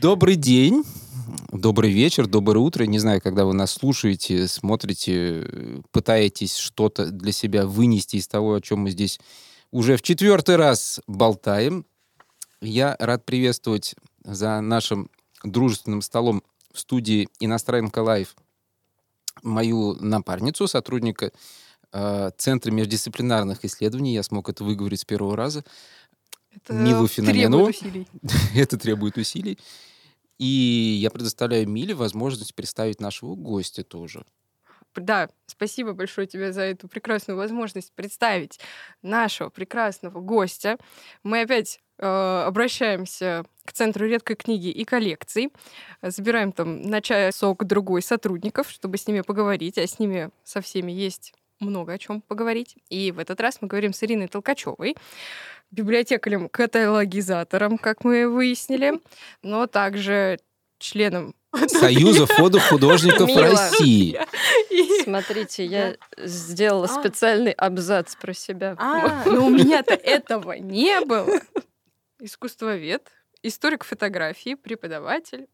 Добрый день, добрый вечер, доброе утро. Не знаю, когда вы нас слушаете, смотрите, пытаетесь что-то для себя вынести из того, о чем мы здесь уже в четвертый раз болтаем. Я рад приветствовать за нашим дружественным столом в студии «Иностранка Live» мою напарницу, сотрудника э, Центра междисциплинарных исследований, я смог это выговорить с первого раза, Это Милу Феноменову. требует усилий. это требует усилий. И я предоставляю Миле возможность представить нашего гостя тоже. Да, спасибо большое тебе за эту прекрасную возможность представить нашего прекрасного гостя. Мы опять э, обращаемся к Центру редкой книги и коллекций. Забираем там на часок другой сотрудников, чтобы с ними поговорить, а с ними со всеми есть много о чем поговорить. И в этот раз мы говорим с Ириной Толкачевой, библиотекарем-каталогизатором, как мы выяснили, но также членом Союза фотохудожников Мила. России. И- Смотрите, я сделала А. специальный абзац про себя. А, но у меня-то этого не было. Искусствовед, историк фотографии, преподаватель,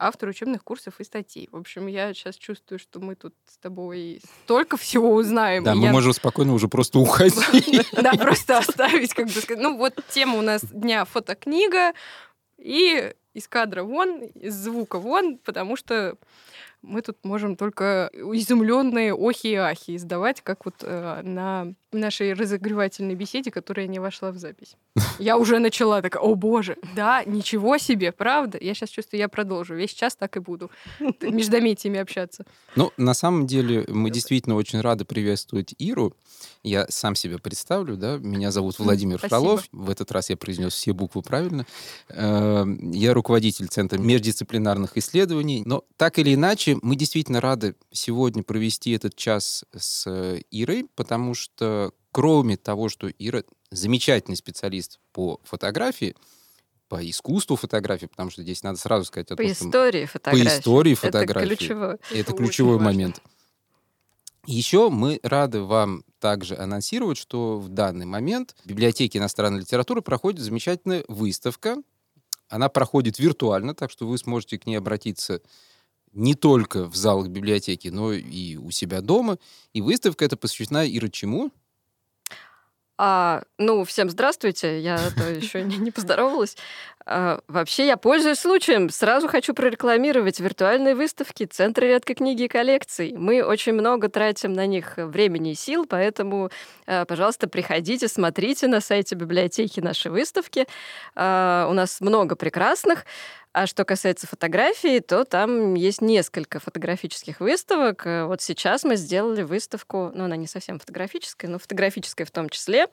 автор учебных курсов и статей. В общем, я сейчас чувствую, что мы тут с тобой столько всего узнаем. Да, мы я- можем спокойно уже просто уходить. Да, просто оставить, как бы сказать. Ну, вот тема у нас дня фотокнига, и из кадра вон, из звука вон, потому что мы тут можем только изумленные охи и ахи издавать, как вот э, на нашей разогревательной беседе, которая не вошла в запись. Я уже начала такая, о боже, да, ничего себе, правда? Я сейчас чувствую, я продолжу. Весь час так и буду междометиями общаться. Ну, на самом деле, мы действительно очень рады приветствовать Иру. Я сам себя представлю, да. Меня зовут Владимир спасибо. Фролов. В этот раз я произнес все буквы правильно. Э, Я руководитель Центра междисциплинарных исследований. Но так или иначе, мы действительно рады сегодня провести этот час с э, Ирой, потому что кроме того, что Ира замечательный специалист по фотографии, по искусству фотографии, потому что здесь надо сразу сказать о По том, что истории фотографии. истории Это фотографии. это Это ключевой очень важно. момент. Еще мы рады вам также анонсировать, что в данный момент в библиотеке иностранной литературы проходит замечательная выставка. Она проходит виртуально, так что вы сможете к ней обратиться не только в залах библиотеки, но и у себя дома. И выставка эта посвящена Ира чему? А, ну, всем здравствуйте, я еще не, не поздоровалась. А, вообще, я пользуюсь случаем. Сразу хочу прорекламировать виртуальные выставки Центра редкой книги и коллекций. Мы очень много тратим на них времени и сил, поэтому, а, пожалуйста, приходите, смотрите на сайте библиотеки наши выставки. А, у нас много прекрасных. А что касается фотографий, то там есть несколько фотографических выставок. Э, Вот сейчас мы сделали выставку, ну, она не совсем фотографическая, но фотографическая в том числе,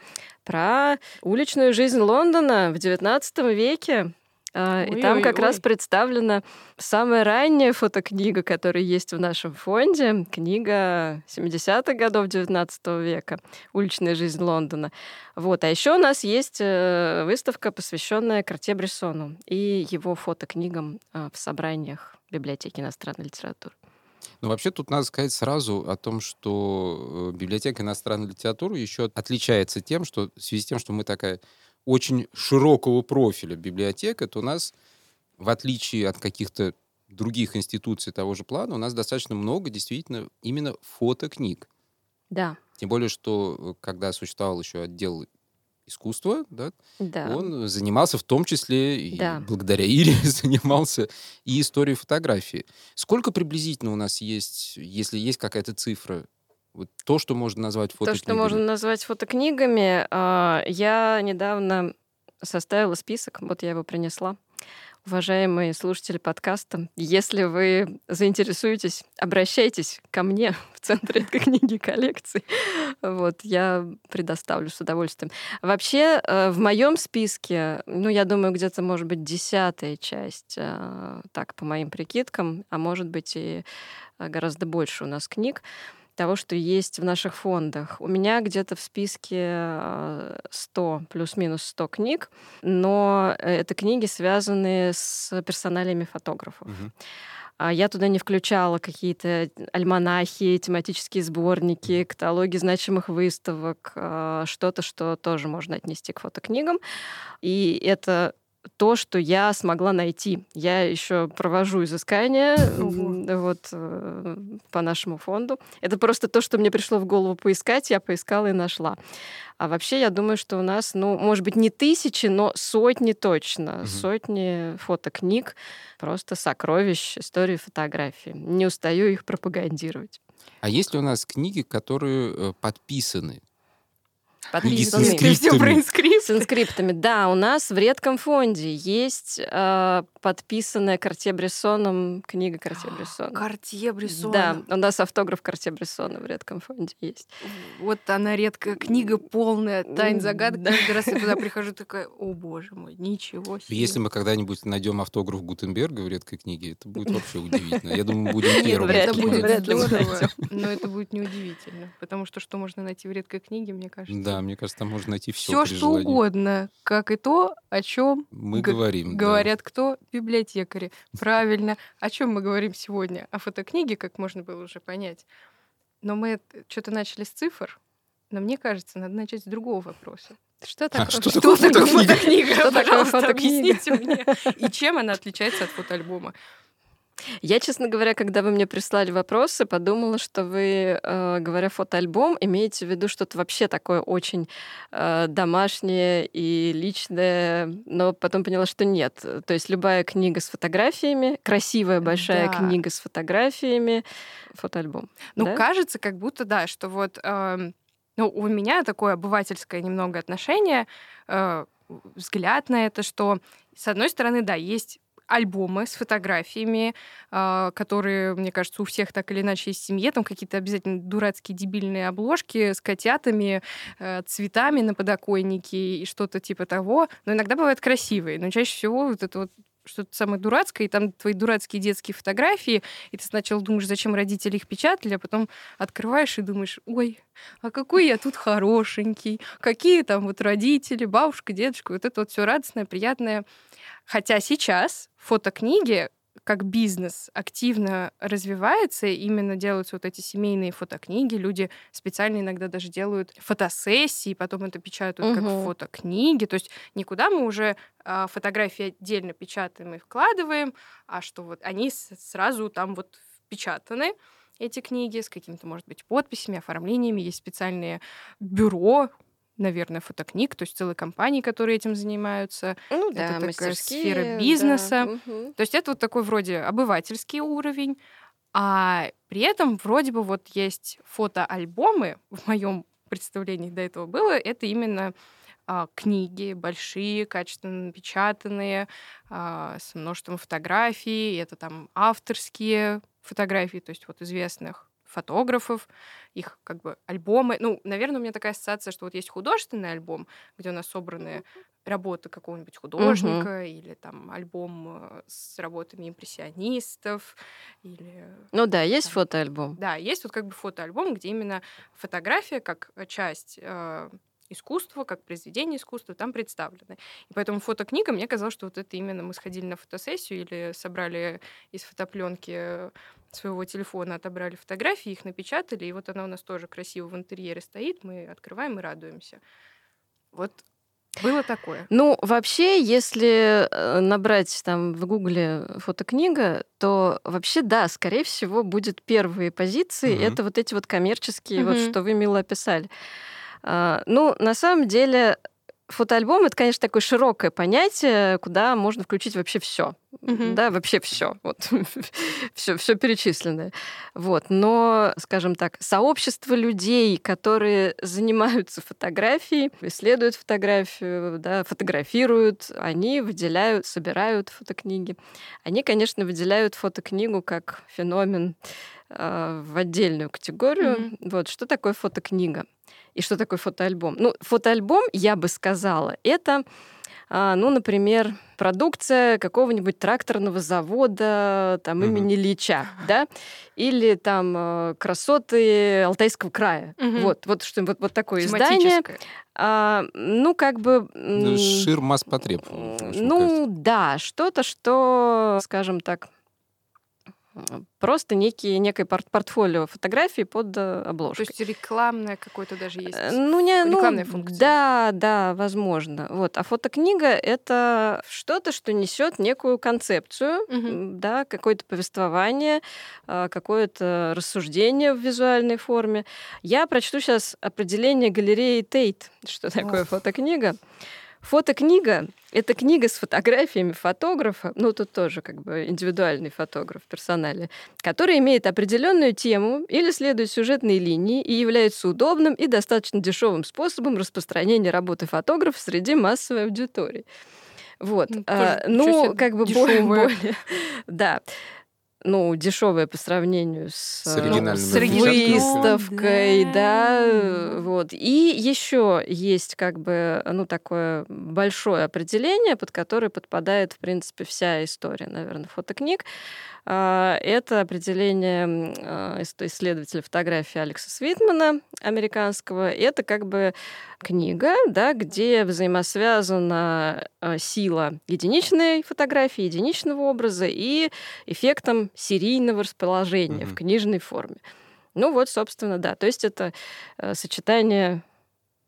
про уличную жизнь Лондона в XIX веке. А, И там как раз представлена самая ранняя фотокнига, которая есть в нашем фонде. Книга 70-х годов XIX века «Уличная жизнь Лондона». Вот. А еще у нас есть э, выставка, посвященная Карте Брессону и его фотокнигам э, в собраниях библиотеки иностранной литературы. Ну, вообще, тут надо сказать сразу о том, что э, библиотека иностранной литературы еще отличается тем, что в связи с тем, что мы такая очень широкого профиля библиотека, то у нас, в отличие от каких-то других институций того же плана, у нас достаточно много действительно именно фотокниг. Да, Тем более, что э, когда существовал еще отдел искусства, да, да. он занимался в том числе, и Да. благодаря Ире занимался и историей фотографии. Сколько приблизительно у нас есть, если есть какая-то цифра, вот то, что можно назвать То, фотокнигами? что можно назвать фотокнигами, а, я недавно составила список, вот я его принесла. Уважаемые слушатели подкаста, если вы заинтересуетесь, обращайтесь ко мне в Центр редкой книги и коллекций. Вот, я предоставлю с удовольствием. Вообще, э, в моем списке, ну, я думаю, где-то, может быть, десятая часть, э, так, по моим прикидкам, а может быть, и э, гораздо больше у нас книг того, что есть в наших фондах. У меня где-то в списке э, 100, плюс-минус 100 книг, но это книги, связанные с персоналиями фотографов. А Я туда не включала какие-то альманахи, тематические сборники, каталоги значимых выставок, а, что-то, что тоже можно отнести к фотокнигам. И это то, что я смогла найти. Я еще провожу изыскания вот, э, по нашему фонду. Это просто то, что мне пришло в голову поискать, я поискала и нашла. А вообще, я думаю, что у нас, ну, может быть, не тысячи, но сотни точно. Угу. Сотни фотокниг, просто сокровищ истории фотографии. Не устаю их пропагандировать. А есть ли у нас книги, которые э, подписаны? Подписаны. С инскриптами. Да, у нас в редком фонде есть э, подписанная Картье Брессоном книга Картье Брессона. Картье Брессона. Да, у нас автограф Картье Брессона в редком фонде есть. Вот она редкая книга полная тайн загадок. Да. Каждый раз я туда прихожу такая, о боже мой, ничего себе. Если мы когда-нибудь найдем автограф Гутенберга в редкой книге, это будет вообще удивительно. Я думаю, будем первым. Это будет здорово, но это будет неудивительно, потому что что можно найти в редкой книге, мне кажется. Да, мне кажется, там можно найти все. Все что угодно, как и то, о чем мы говорим. Говорят кто? библиотекари. Правильно. О чем мы говорим сегодня? О фотокниге, как можно было уже понять. Но мы что-то начали с цифр, но мне кажется, надо начать с другого вопроса. Что а, такое, а, что, что такое фотокнига? Что такое фотокнига? объясните мне. И чем она отличается от фотоальбома? Я, честно говоря, когда вы мне прислали вопросы, подумала, что вы, э, говоря фотоальбом, имеете в виду что-то вообще такое очень э, домашнее и личное, но потом поняла, что нет. То есть любая книга с фотографиями, красивая большая да. книга с фотографиями, фотоальбом. Ну, да? кажется, как будто, да, что вот... Э, ну, у меня такое обывательское немного отношение, э, взгляд на это, что, с одной стороны, да, есть альбомы с фотографиями, э, которые, мне кажется, у всех так или иначе есть в семье. Там какие-то обязательно дурацкие дебильные обложки с котятами, э, цветами на подоконнике и что-то типа того. Но иногда бывают красивые. Но чаще всего вот это вот что-то самое дурацкое, и там твои дурацкие детские фотографии, и ты сначала думаешь, зачем родители их печатали, а потом открываешь и думаешь, ой, а какой я тут хорошенький, какие там вот родители, бабушка, дедушка, вот это вот все радостное, приятное. Хотя сейчас фотокниги как бизнес активно развивается, именно делаются вот эти семейные фотокниги, люди специально иногда даже делают фотосессии, потом это печатают угу. как фотокниги, то есть никуда мы уже а, фотографии отдельно печатаем и вкладываем, а что вот они сразу там вот впечатаны, эти книги с какими-то, может быть, подписями, оформлениями. Есть специальные бюро, наверное, фотокниг, то есть целые компании, которые этим занимаются. Ну да, это такая сфера бизнеса. Да. Угу. То есть это вот такой вроде обывательский уровень, а при этом вроде бы вот есть фотоальбомы, в моем представлении до этого было, это именно а, книги большие, качественно напечатанные, а, с множеством фотографий, это там авторские фотографии, то есть вот известных фотографов, их как бы альбомы. Ну, наверное, у меня такая ассоциация, что вот есть художественный альбом, где у нас собраны работы какого-нибудь художника, угу. или там альбом э, с работами импрессионистов, или... Ну да, есть там, фотоальбом. Да, есть вот как бы фотоальбом, где именно фотография как часть э, искусства, как произведение искусства там представлены. И поэтому фотокнига, мне казалось, что вот это именно мы сходили на фотосессию или собрали из фотопленки своего телефона, отобрали фотографии, их напечатали, и вот она у нас тоже красиво в интерьере стоит, мы открываем и радуемся. Вот было такое. Ну, вообще, если э, набрать там в Гугле фотокнига, то вообще, да, скорее всего, будет первые позиции. Mm-hmm. Это вот эти вот коммерческие, mm-hmm. вот что вы, мило описали. А, ну, на самом деле, фотоальбом это, конечно, такое широкое понятие, куда можно включить вообще все. Mm-hmm. Да, вообще все. Вот. все, все перечисленное. Вот. Но, скажем так, сообщество людей, которые занимаются фотографией, исследуют фотографию, да, фотографируют, они выделяют, собирают фотокниги. Они, конечно, выделяют фотокнигу как феномен э, в отдельную категорию. Mm-hmm. Вот. Что такое фотокнига? И что такое фотоальбом? Ну, фотоальбом, я бы сказала, это, ну, например, продукция какого-нибудь тракторного завода там, угу. имени Ильича, да, или там э, красоты Алтайского края. Угу. Вот, вот, что, вот, вот такое издание. А, ну, как бы... Ну, шир масс-потреб. Ну, да, что-то, что, скажем так, Просто некий, некое портфолио фотографий под э, обложкой. То есть рекламное какое-то даже есть? Э, ну, не, ну, рекламная функция? Да, да, возможно. Вот. А фотокнига — это что-то, что несет некую концепцию, Мгм. да, какое-то повествование, а, какое-то рассуждение в визуальной форме. Я прочту сейчас определение галереи Тейт, что такое фотокнига. Фотокнига — это книга с фотографиями фотографа, ну, тут тоже как бы индивидуальный фотограф в персонале, который имеет определенную тему или следует сюжетной линии и является удобным и достаточно дешевым способом распространения работы фотографа среди массовой аудитории. Вот. Ну, А, ну, как бы более, более- да. Ну, дешевое по сравнению с, С оригинальным с выставкой, Ну, да, да. вот. И еще есть как бы, ну, такое большое определение, под которое подпадает, в принципе, вся история, наверное, фотокниг. А, Это определение а, ис- исследователя фотографии Алекса Свитмана, американского. Это как бы книга, да, где взаимосвязана а, сила единичной фотографии, единичного образа и эффектом серийного расположения в Мгм. книжной форме. Ну вот, собственно, да. То есть это э, сочетание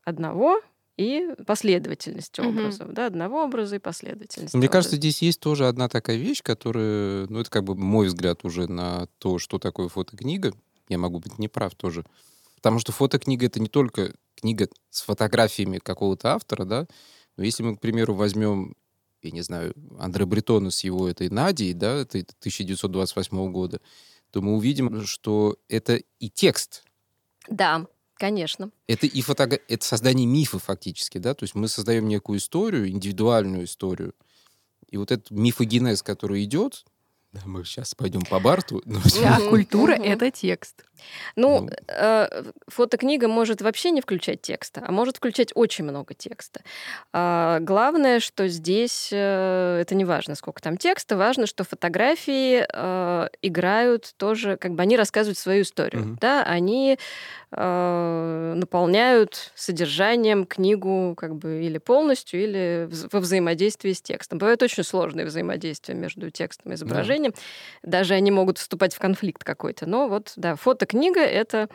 одного и последовательности Мгм. образов, да, одного образа и последовательности. Мне кажется, образов. здесь есть тоже одна такая вещь, которая, ну, это как бы мой взгляд уже на то, что такое фотокнига. Я могу быть неправ тоже. Потому что фотокнига — это не только книга с фотографиями какого-то автора, да, но если мы, к примеру, возьмем, я не знаю, Андре Бретона с его этой Надей, да, это 1928 года, то мы увидим, что это и текст, Да, конечно. это и фотога... это создание мифа фактически, да, то есть мы создаем некую историю, индивидуальную историю, и вот этот мифогенез, который идет, да, мы сейчас пойдем по Барту, но А Мгм, культура это текст. Ну, Ну. э, фотокнига может вообще не включать текста, а может включать очень много текста. А, главное, что здесь э, это не важно, сколько там текста, важно, что фотографии э, играют тоже, как бы они рассказывают свою историю, Мгм. да, они э, наполняют содержанием книгу как бы или полностью, или во взаимодействии с текстом. Бывает очень сложное взаимодействие между текстом и изображением. Даже они могут вступать в конфликт какой-то. Но вот, да, фотокнига — это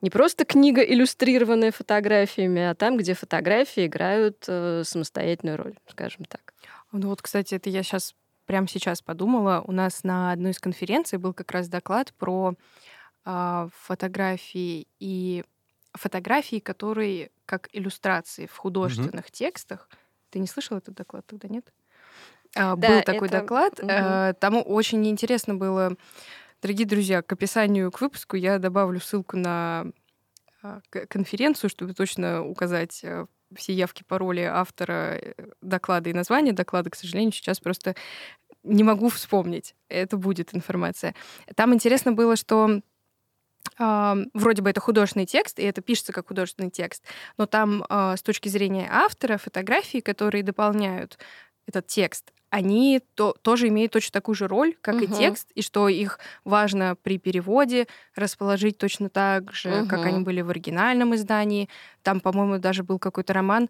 не просто книга, иллюстрированная фотографиями, а там, где фотографии играют э, самостоятельную роль, скажем так. Ну вот, кстати, это я сейчас прямо сейчас подумала. У нас на одной из конференций был как раз доклад про а, фотографии и фотографии, которые как иллюстрации в художественных текстах. Ты не слышал этот доклад тогда, нет? А, Да, был такой это- доклад. э, Там очень интересно было. Дорогие друзья, к описанию к выпуску я добавлю ссылку на а, конференцию, чтобы точно указать э, все явки, пароли автора э, доклада и название доклада, к сожалению, сейчас просто не могу вспомнить. Это будет информация. Там интересно было, что а, вроде бы это художественный текст, и это пишется как художественный текст, но там а, с точки зрения автора фотографии, которые дополняют этот текст, они то, тоже имеют точно такую же роль, как и Мгм. текст, и что их важно при переводе расположить точно так же, как Мгм. они были в оригинальном издании. Там, по-моему, даже был какой-то роман,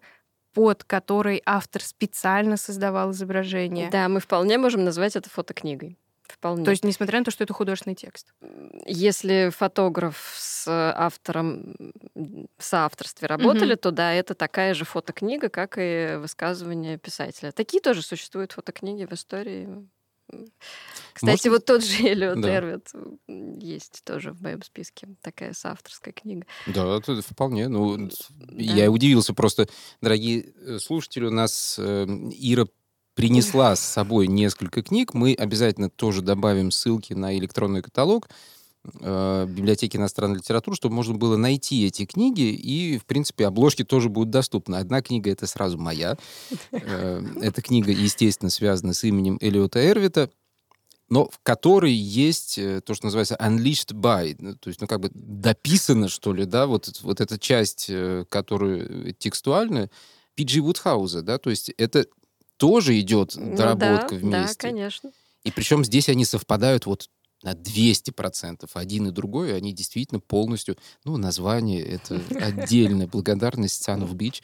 под который автор специально создавал изображение. Да, мы вполне можем назвать это фотокнигой. Вполне. То есть, несмотря на то, что это художественный текст. Если фотограф с автором м, в соавторстве работали, Мгм. то да, это такая же фотокнига, как и высказывание писателя. Такие тоже существуют фотокниги в истории. Кстати, Можно- вот тот же Эллиот Да. Эрвит есть тоже в моем списке. Такая соавторская книга. Да, это вполне. Ну, Да. я удивился просто, дорогие э, слушатели, у нас э, Ира принесла с собой несколько книг. Мы обязательно тоже добавим ссылки на электронный каталог э, библиотеки иностранной литературы, чтобы можно было найти эти книги, и, в принципе, обложки тоже будут доступны. Одна книга — это сразу моя. Э, Эта книга, естественно, связана с именем Элиота Эрвита, но в которой есть э, то, что называется unleashed by, ну, то есть, ну, как бы дописано, что ли, да, вот, вот эта часть, э, которая текстуальная, Пиджи Вудхауза, да, то есть это тоже идет Ну доработка да, Да, вместе. конечно. И причем здесь они совпадают вот на 200%. Один и другой, они действительно полностью... Ну, название — это отдельная благодарность of Beach.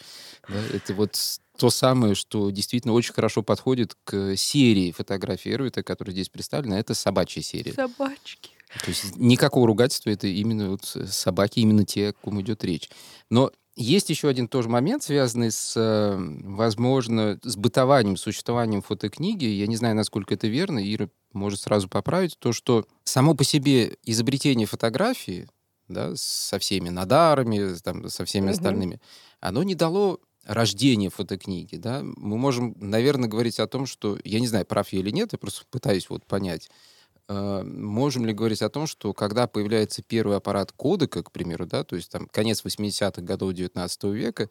да, это вот то самое, что действительно очень хорошо подходит к серии фотографий Эрвита, которая здесь представлена, это собачья серия. Собачки. То есть никакого ругательства, это именно вот собаки, именно те, о ком идет речь. Но есть еще один тоже момент, связанный с, э, возможно, с бытованием, существованием фотокниги. Я не знаю, насколько это верно, Ира может сразу поправить. То, что само по себе изобретение фотографии, да, со всеми надарами, там, со всеми остальными, оно не дало рождения фотокниги, да, мы можем, наверное, говорить о том, что, я не знаю, прав я или нет, я просто пытаюсь вот понять, можем ли говорить о том, что когда появляется первый аппарат кодека, к примеру, да, то есть там конец 80-х годов 19 века,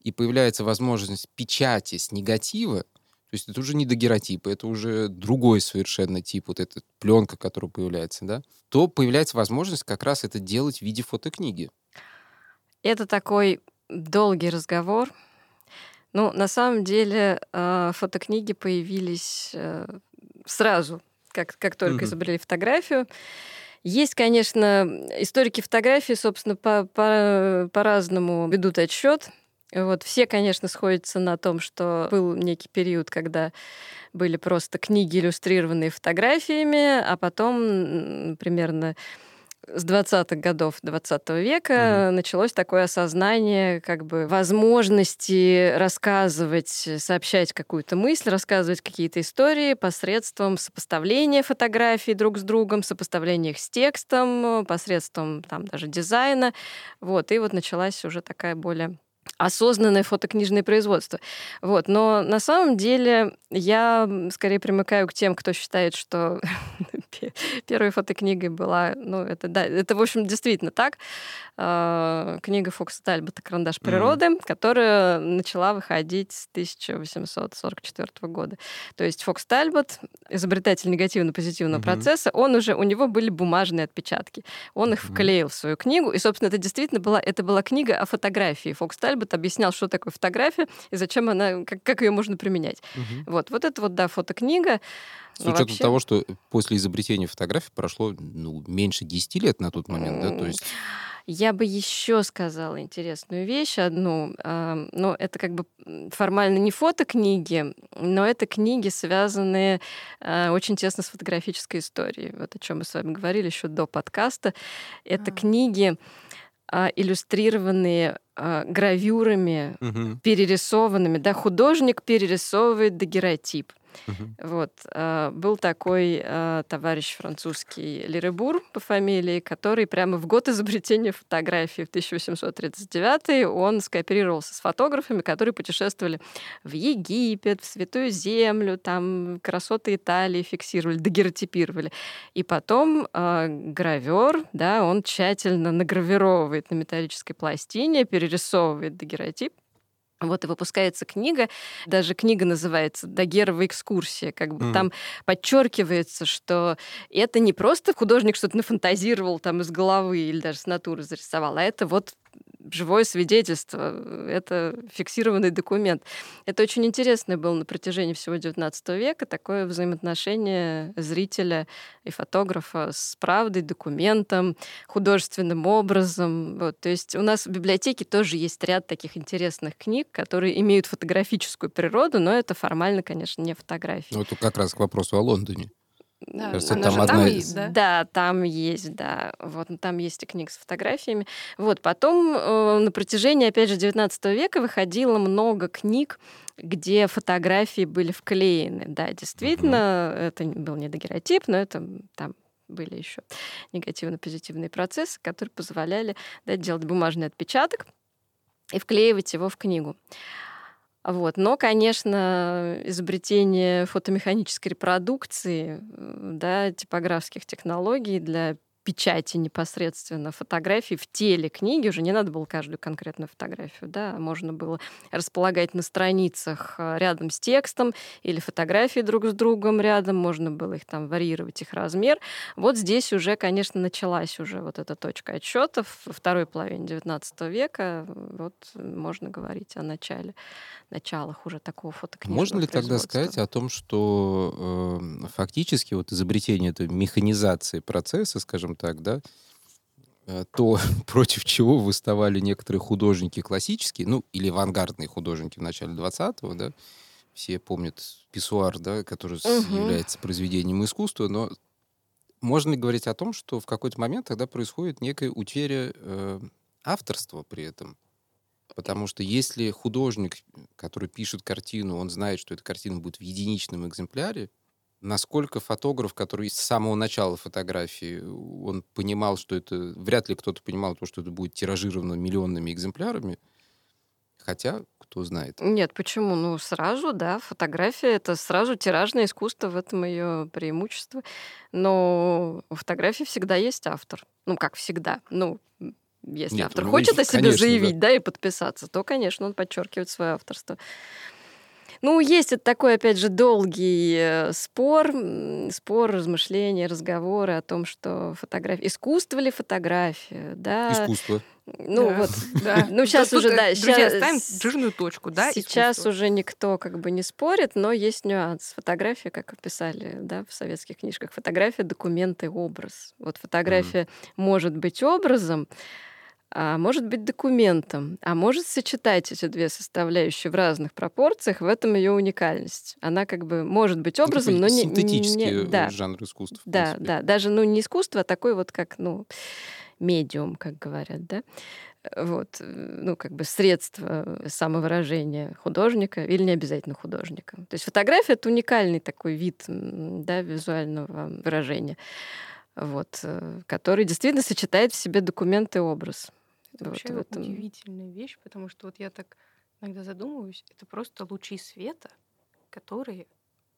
и появляется возможность печати с негатива, то есть это уже не дагеротипы, это уже другой совершенно тип, вот эта пленка, которая появляется, да, то появляется возможность как раз это делать в виде фотокниги. Это такой долгий разговор. Ну, на самом деле, э, фотокниги появились э, сразу, как, как только Мгм. изобрели фотографию. Есть, конечно, историки фотографии, собственно, по- по- по-разному ведут отсчет. Вот все, конечно, сходятся на том, что был некий период, когда были просто книги, иллюстрированные фотографиями, а потом примерно с 20-х годов 20 века началось такое осознание как бы возможности рассказывать, сообщать какую-то мысль, рассказывать какие-то истории посредством сопоставления фотографий друг с другом, сопоставления их с текстом, посредством там даже дизайна. Вот, и вот началась уже такая более осознанное фотокнижное производство. Вот. Но на самом деле я скорее примыкаю к тем, кто считает, что первой фотокнигой была, ну, это да, это, в общем, действительно так, э, книга Фокса Тальбота «Карандаш природы», которая начала выходить с 1844 года. То есть Фокс Тальбот, изобретатель негативно-позитивного Мгм. процесса, он уже, у него были бумажные отпечатки. Он их вклеил в свою книгу, и, собственно, это действительно была, это была книга о фотографии. Фокс Тальбот объяснял, что такое фотография и зачем она, как, как ее можно применять. Мгм. Вот, вот это вот, да, фотокнига. С Ну, учетом вообще- того, что после изобретения фотографии прошло ну, меньше 10 лет на тот момент, да, то есть Я бы еще сказала интересную вещь одну. Но это как бы формально не фотокниги, но это книги, связанные а, очень тесно с фотографической историей. Вот о чем мы с вами говорили еще до подкаста. Это А. книги, а, иллюстрированные а, гравюрами, Мгм, перерисованными. Да, художник перерисовывает дагеротип. Мгм. Вот. а, Был такой а, товарищ французский Леребур по фамилии, который прямо в год изобретения фотографии в 1839 он скооперировался с фотографами, которые путешествовали в Египет, в Святую Землю, там красоты Италии фиксировали, дагеротипировали. И потом а, гравер, да, он тщательно награвировывает на металлической пластине, перерисовывает дагеротип, вот и выпускается книга, даже книга называется «Дагерова экскурсия». Как бы Мгм. там подчеркивается, что это не просто художник что-то нафантазировал там из головы или даже с натуры зарисовал, а это вот живое свидетельство, это фиксированный документ. Это очень интересно было на протяжении всего XIX века, такое взаимоотношение зрителя и фотографа с правдой, документом, художественным образом. Вот. То есть у нас в библиотеке тоже есть ряд таких интересных книг, которые имеют фотографическую природу, но это формально, конечно, не фотографии. Ну, это как раз к вопросу о Лондоне. Да, Кажется, она там же одна есть, да? Да, там есть, да. Вот, ну, там есть и книга с фотографиями. Вот, потом э, на протяжении, опять же, 19 века выходило много книг, где фотографии были вклеены. Да, действительно, это был не дагеротип, но это там были еще негативно-позитивные процессы, которые позволяли да, делать бумажный отпечаток и вклеивать его в книгу. Вот. Но, конечно, изобретение фотомеханической репродукции, э, да, типографских технологий для печати непосредственно фотографий в теле книги, уже не надо было каждую конкретную фотографию, да, можно было располагать на страницах э, рядом с текстом или фотографии друг с другом рядом, можно было их там варьировать, их размер. Вот здесь уже, конечно, началась уже вот эта точка отсчета во второй половине XIX века, вот можно говорить о начале, началах уже такого фотокнижного Можно ли тогда сказать о том, что э, фактически вот изобретение этой механизации процесса, скажем так, да, э, то, против чего выставали некоторые художники классические, ну, или авангардные художники в начале 20-го, да, все помнят писсуар, да, который Мгм. является произведением искусства, но можно ли говорить о том, что в какой-то момент тогда происходит некая утеря э, авторства при этом? Потому что если художник, который пишет картину, он знает, что эта картина будет в единичном экземпляре, насколько фотограф, который с самого начала фотографии, он понимал, что это... Вряд ли кто-то понимал то, что это будет тиражировано миллионными экземплярами, хотя, кто знает. Нет, почему? Ну, сразу, да, фотография — это сразу тиражное искусство, в этом ее преимущество. Но у фотографии всегда есть автор. Ну, как всегда. Ну, если Нет, автор него хочет есть, о себе конечно, да. заявить, да. и подписаться, то, конечно, он подчеркивает свое авторство. Ну, есть это такой, опять же, долгий э, спор, спор, размышления, разговоры о том, что фотография... Искусство ли фотография, да? Искусство. Ну, Да, вот, да. ну, сейчас Тут, уже, э, да, Друзья, ща- ставим жирную точку, да? Сейчас искусство. уже никто как бы не спорит, но есть нюанс. Фотография, как писали да, в советских книжках, фотография, документ и образ. Вот фотография может быть образом, а может быть документом, а может сочетать эти две составляющие в разных пропорциях. В этом ее уникальность. Она как бы может быть Ну, образом, но не... Синтетический не- э, да, жанр искусства, да, да, даже ну не искусство, а такой вот как ну медиум, как говорят, да, вот, э, ну как бы средство самовыражения художника или не обязательно художника. То есть фотография это уникальный такой вид, да, визуального выражения, вот, э, который действительно сочетает в себе документ и образ. Это Вот вообще в этом. удивительная вещь, потому что вот я так иногда задумываюсь, это просто лучи света, которые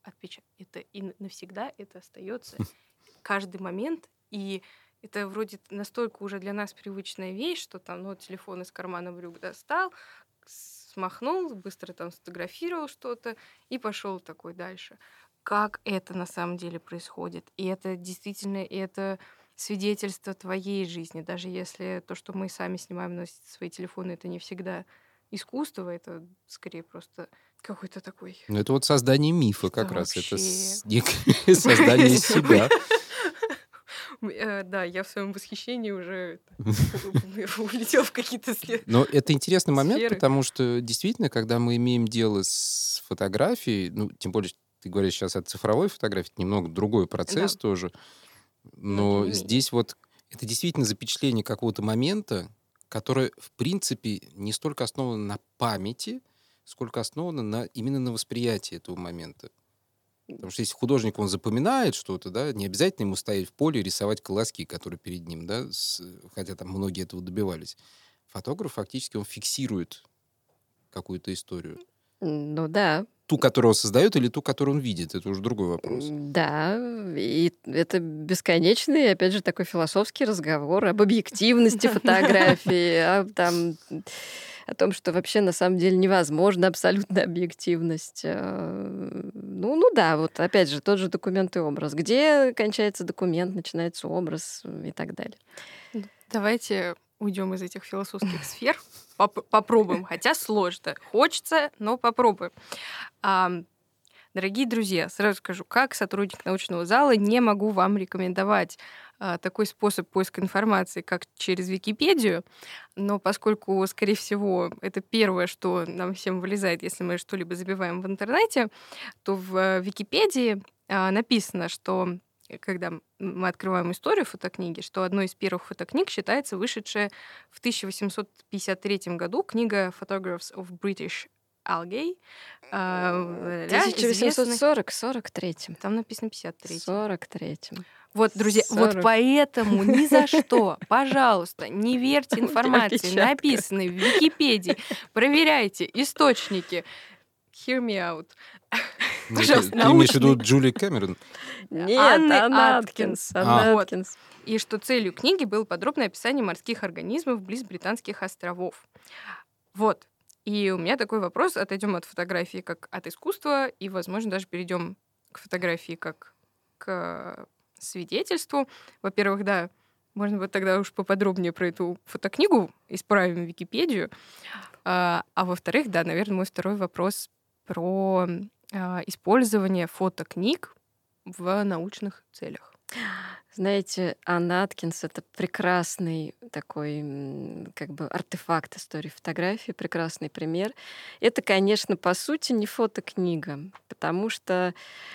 отпечатают. Это и навсегда это остается каждый момент. И это вроде настолько уже для нас привычная вещь, что там, ну, телефон из кармана брюк достал, смахнул, быстро там сфотографировал что-то и пошел такой дальше. Как это на самом деле происходит? И это действительно, и это свидетельство твоей жизни, даже если то, что мы сами снимаем на свои телефоны, это не всегда искусство, это скорее просто какой-то такой... Ну, это вот создание мифа как раз. Это вообще- создание себя. Э, Да, я в своем восхищении уже улетел в какие-то след. Но это интересный момент, потому что действительно, когда мы имеем дело с фотографией, ну, тем более, ты говоришь сейчас о цифровой фотографии, это немного другой процесс Да. тоже, Но но здесь вот это действительно запечатление какого-то момента, которое, в принципе, не столько основано на памяти, сколько основано на, именно на восприятии этого момента. Потому что если художник, он запоминает что-то, да, не обязательно ему стоять в поле и рисовать колоски, которые перед ним, да, с- хотя там многие этого добивались. Фотограф фактически он фиксирует какую-то историю. Ну да, Ту, которую он создает, или ту, которую он видит, это уже другой вопрос. Да, и это бесконечный, опять же, такой философский разговор об объективности фотографии, о, там, о том, что вообще на самом деле невозможна абсолютная объективность. Э, Ну, ну да, вот опять же, тот же документ и образ. Где кончается документ, начинается образ и так далее. Давайте уйдем из этих философских сфер, поп- попробуем, хотя сложно. Хочется, но попробуем. Дорогие друзья, сразу скажу, как сотрудник научного зала не могу вам рекомендовать а, такой способ поиска информации, как через Википедию, но поскольку, скорее всего, это первое, что нам всем вылезает, если мы что-либо забиваем в интернете, то в э, Википедии а, написано, что когда м- мы открываем историю фотокниги, что одной из первых фотокниг считается вышедшая в 1853 году книга Photographs of British Algae. а, да, известной- 1840-43. Там написано 53. 43 Вот, друзья, вот 40. поэтому ни за что, пожалуйста, не верьте информации, написанной в Википедии. Проверяйте источники. Hear me out. Пожалуйста, ты, ты имеешь в виду. Джули Кэмерон? Нет, Анны Анна Аткинс. Анна А. Аткинс. И что целью книги было подробное описание морских организмов близ Британских островов. Вот. И у меня такой вопрос. Отойдем от фотографии как от искусства, и, возможно, даже перейдем к фотографии как к свидетельству. Во-первых, да, можно вот тогда уж поподробнее про эту фотокнигу исправим Википедию. А, а во-вторых, да, наверное, мой второй вопрос про использование фотокниг в научных целях. Знаете, Анна Аткинс — это прекрасный такой как бы артефакт истории фотографии, прекрасный пример. Это, конечно, по сути не фотокнига, потому что,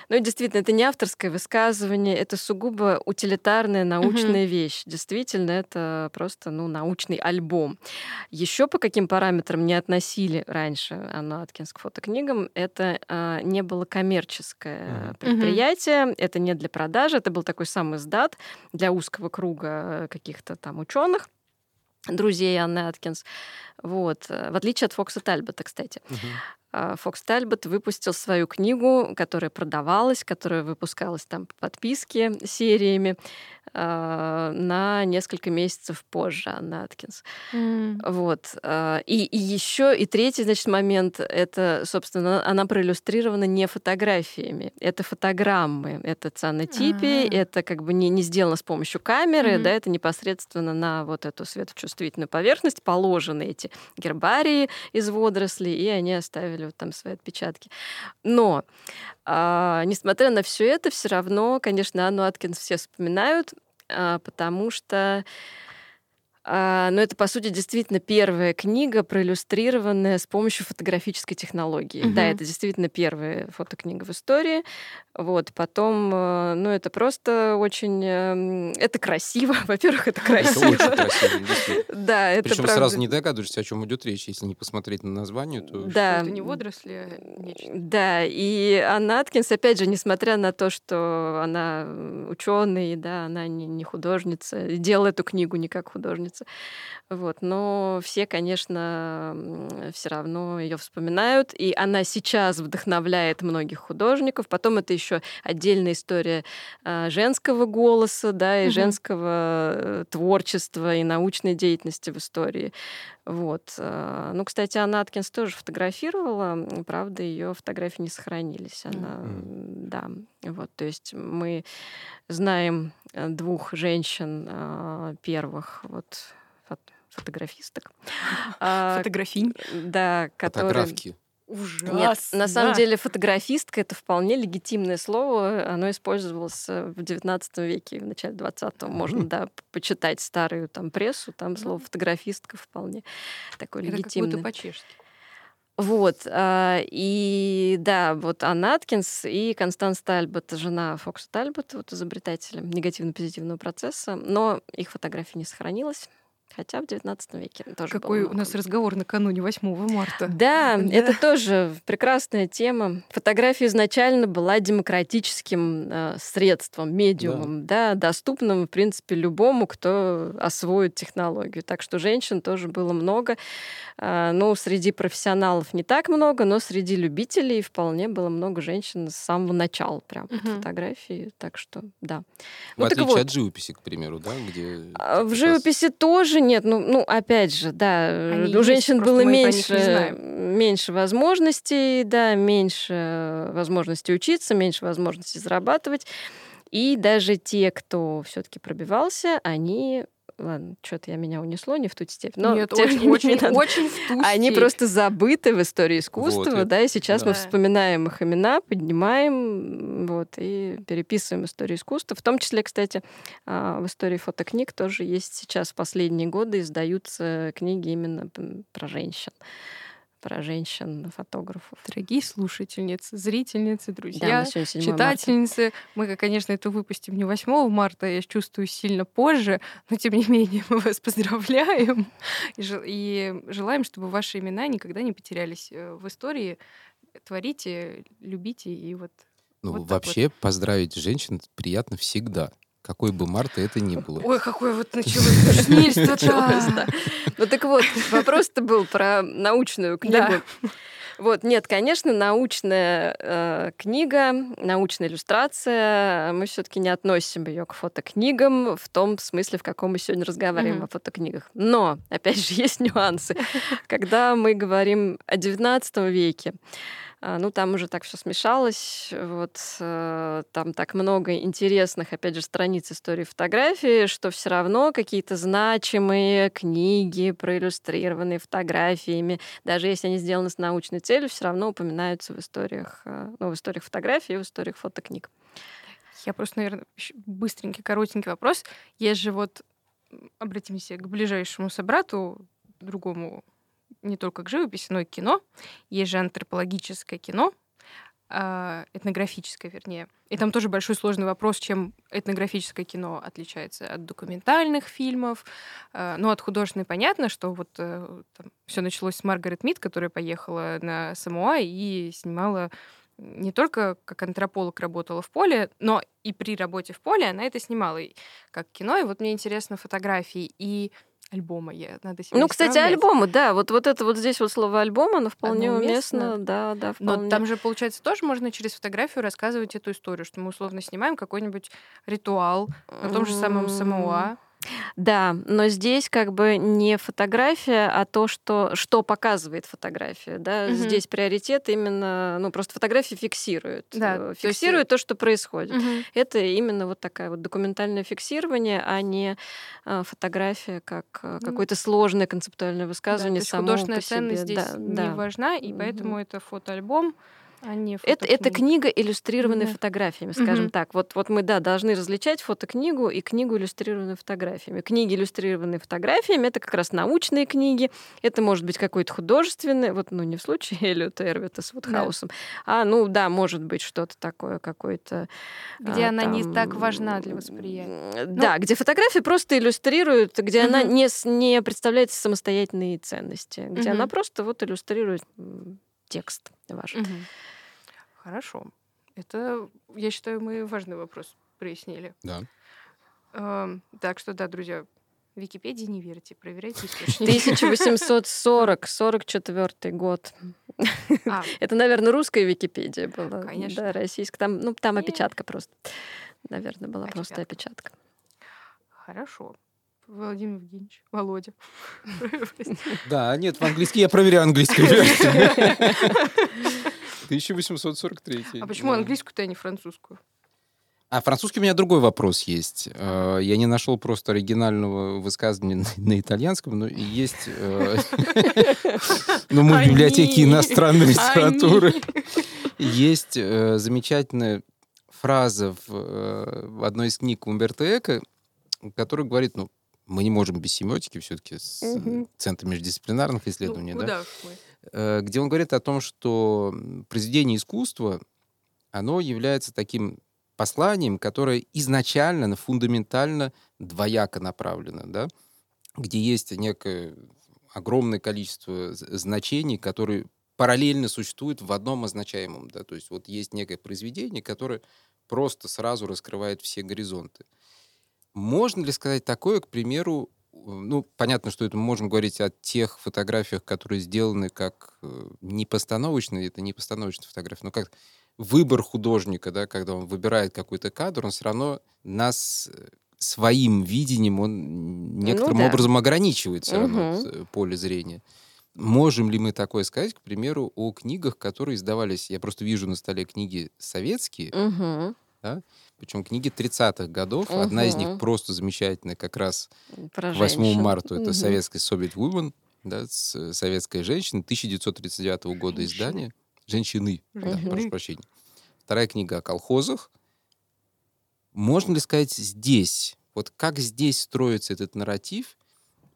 ну, действительно, это не авторское высказывание, это сугубо утилитарная научная mm-hmm. вещь. Действительно, это просто, ну, научный альбом. Еще по каким параметрам не относили раньше Анну Аткинс к фотокнигам, это э, не было коммерческое mm-hmm. предприятие, это не для продажи, это был такой сам издат, доклад для узкого круга каких-то там ученых, друзей Анны Аткинс. Вот. В отличие от Фокса Тальбота, кстати. Угу. Фокс Тальбот выпустил свою книгу, которая продавалась, которая выпускалась там по подписке сериями. Э, на несколько месяцев позже Анна Аткинс. Mm. Вот. Э, и, и еще, и третий, значит, момент, это, собственно, она проиллюстрирована не фотографиями, это фотограммы, это цианотипии, uh-huh. это как бы не, не сделано с помощью камеры, mm-hmm. да, это непосредственно на вот эту светочувствительную поверхность положены эти гербарии из водорослей, и они оставили вот там свои отпечатки. Но а, несмотря на все это, все равно, конечно, Анну Аткинс все вспоминают, а, потому что но это, по сути, действительно первая книга, проиллюстрированная с помощью фотографической технологии. Угу. Да, это действительно первая фотокнига в истории. Вот, потом, э, ну, это просто очень... Эм, это красиво. Во-первых, это красиво. Это очень красиво, Да, это Причем сразу не догадываешься, о чем идет речь. Если не посмотреть на название, то... Да. Это не водоросли, а нечто. Да, и Анна Аткинс, опять же, несмотря на то, что она ученый, да, она не художница, делала эту книгу не как художница. Вот, но все, конечно, все равно ее вспоминают, и она сейчас вдохновляет многих художников. Потом это еще отдельная история а, женского голоса, да, и угу. женского э, творчества и научной деятельности в истории. Вот. А, ну, кстати, Анна Аткинс тоже фотографировала, правда, ее фотографии не сохранились. Она, mm. да, вот, то есть мы знаем э, двух женщин а, первых, вот фотографисток. Фотографинь. Да, которые... Фотографки. Ужасно. Нет, на самом деле фотографистка это вполне легитимное слово. Оно использовалось э, в XIX веке, в начале XX. Можно, да, почитать старую там прессу, там слово фотографистка вполне такое это легитимное. Это как будто по-чешски. Вот. А, и да, вот Анна Аткинс и Констанс Тальбот, жена Фокса Тальбота, вот изобретателя негативно-позитивного процесса, но их фотография не сохранилась. Хотя в XIX веке тоже Какой у нас разговор накануне 8 марта. Да, да, это тоже прекрасная тема. Фотография изначально была демократическим э, средством, медиумом, да. да, доступным, в принципе, любому, кто освоит технологию. Так что женщин тоже было много. Э, ну, среди профессионалов не так много, но среди любителей вполне было много женщин с самого начала прям угу. фотографии. Так что, да. В ну, отличие вот. от живописи, к примеру, да, где... А, в живописи тоже нет, ну, ну опять же, да, Они у женщин есть, было меньше, меньше возможностей, да, меньше возможностей учиться, меньше возможностей зарабатывать. И даже те, кто все-таки пробивался, они ладно, что-то я меня унесло не в ту степь. Но Нет, очень, очень, надо. очень в ту Они степь. просто забыты в истории искусства, вот, да, и сейчас да. мы вспоминаем их имена, поднимаем, вот, и переписываем историю искусства. В том числе, кстати, а, в истории фотокниг тоже есть сейчас в последние годы издаются книги именно про женщин про женщин-фотографов. Дорогие слушательницы, зрительницы, друзья, да, читательницы. Марта. Мы, конечно, это выпустим не 8 марта, я чувствую сильно позже, но тем не менее мы вас поздравляем и, и желаем, чтобы ваши имена никогда не потерялись э, в истории. Творите, любите и вот ну, вот вообще вот. поздравить женщин приятно всегда. Какой бы Марта это ни было. Ой, какое вот началось душнильство Ну так вот, вопрос-то был про научную книгу. Вот, нет, конечно, научная э, книга, научная иллюстрация, мы все-таки не относим ее к фотокнигам в том смысле, в каком мы сегодня разговариваем mm-hmm. о фотокнигах. Но, опять же, есть нюансы. Когда мы говорим о XIX веке, ну, там уже так все смешалось. Вот э, там так много интересных, опять же, страниц истории фотографии, что все равно какие-то значимые книги, проиллюстрированные фотографиями, даже если они сделаны с научной целью, все равно упоминаются в историях, э, ну, в историях фотографии и в историях фотокниг. Я просто, наверное, быстренький, коротенький вопрос. Есть же вот, обратимся к ближайшему собрату, другому, не только к живописи, но и к кино. Есть же антропологическое кино, а, этнографическое, вернее. И там тоже большой сложный вопрос, чем этнографическое кино отличается от документальных фильмов. А, Ну, от художественной понятно, что вот все началось с Маргарет Мид, которая поехала на Самуа и снимала не только как антрополог работала в поле, но и при работе в поле она это снимала как кино. И вот мне интересно фотографии и альбома. Я, надо Ну, кстати, исправлять. альбомы, да, вот, вот это вот здесь вот слово альбом, оно вполне Оно уместно, уместно. да, да, вполне. Но там же, получается, тоже можно через фотографию рассказывать эту историю, что мы условно снимаем какой-нибудь ритуал на том же самом Самуа. Да, но здесь как бы не фотография, а то, что, что показывает фотография. Да? Мгм. Здесь приоритет именно, ну просто фотография фиксирует. Да, э, то есть, фиксирует то, что происходит. Мгм. Это именно вот такая вот документальное фиксирование, а не э, фотография как э, какое-то сложное концептуальное Да, то высказывание есть само художественная по ценность себе. здесь Да, не да. важна, и Мгм. поэтому это фотоальбом, а не Это, это книга, иллюстрированная Да. фотографиями, скажем Мгм. так. Вот, вот мы, да, должны различать фотокнигу и книгу, иллюстрированную фотографиями. Книги, иллюстрированные фотографиями, это как раз научные книги. Это может быть какой-то художественный, вот, ну, не в случае Эллиота Эрвита с Вудхаусом, а, ну, да, может быть что-то такое, какое-то... Где а, она не там, так важна для восприятия. м, Да, где фотография просто иллюстрирует, где она Мгм. не, не представляет самостоятельные ценности, где Мгм. она просто вот иллюстрирует текст ваш. Мгм. Хорошо. Это, я считаю, мы важный вопрос прояснили. Да. Эм, Так что, да, друзья, Википедии не верьте, проверяйте источники. 1840-44 год. А, Это, наверное, русская Википедия была. Конечно. Да, российская. Там, ну, там опечатка просто. Наверное, была просто опечатка. Хорошо. Владимир Евгеньевич, Володя. Да, нет, в английский я проверяю английскую версию. 1843. А почему английскую-то, а не французскую? А французский у меня другой вопрос есть. Э, Я не нашел просто оригинального высказывания на- итальянском, но есть... э, Ну, мы в библиотеке иностранной литературы. Есть э, замечательная фраза в в одной из книг Умберто Эко, которая говорит, ну, мы не можем без семиотики все-таки с Мгм. Центра междисциплинарных Ну, исследований, да? куда мы? э, где он говорит о том, что произведение искусства, оно является таким посланием, которое изначально, но фундаментально двояко направлено, да? где есть некое огромное количество значений, которые параллельно существуют в одном означаемом. Да? То есть вот есть некое произведение, которое просто сразу раскрывает все горизонты. Можно ли сказать такое, к примеру, э, ну, понятно, что это мы можем говорить о тех фотографиях, которые сделаны как э, не постановочные, это не постановочная фотография, но как выбор художника, да, когда он выбирает какой-то кадр, он все равно нас э, своим видением, он некоторым да. образом ограничивает все равно Мгм. э, поле зрения. Можем ли мы такое сказать, к примеру, о книгах, которые издавались, я просто вижу на столе книги советские, Мгм. причем книги 30-х годов. Одна из них просто замечательная, как раз Про 8 женщин. марта. Это Мгм. советская Soviet Woman, да, с- советская женщина, 1939 года Женщины. издания. Женщины, да, Женщины. прошу прощения. Вторая книга о колхозах. Можно ли сказать здесь, вот как здесь строится этот нарратив,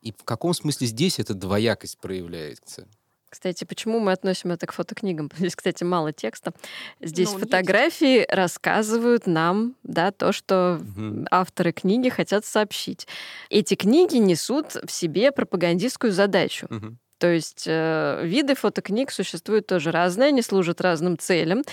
и в каком смысле здесь эта двоякость проявляется? Кстати, почему мы относим это к фотокнигам? Здесь, кстати, мало текста. Здесь Ну, он есть. фотографии рассказывают нам да, то, что Мгм. авторы книги хотят сообщить. Эти книги несут в себе пропагандистскую задачу. Мгм. То есть э, виды фотокниг существуют тоже разные, они служат разным целям.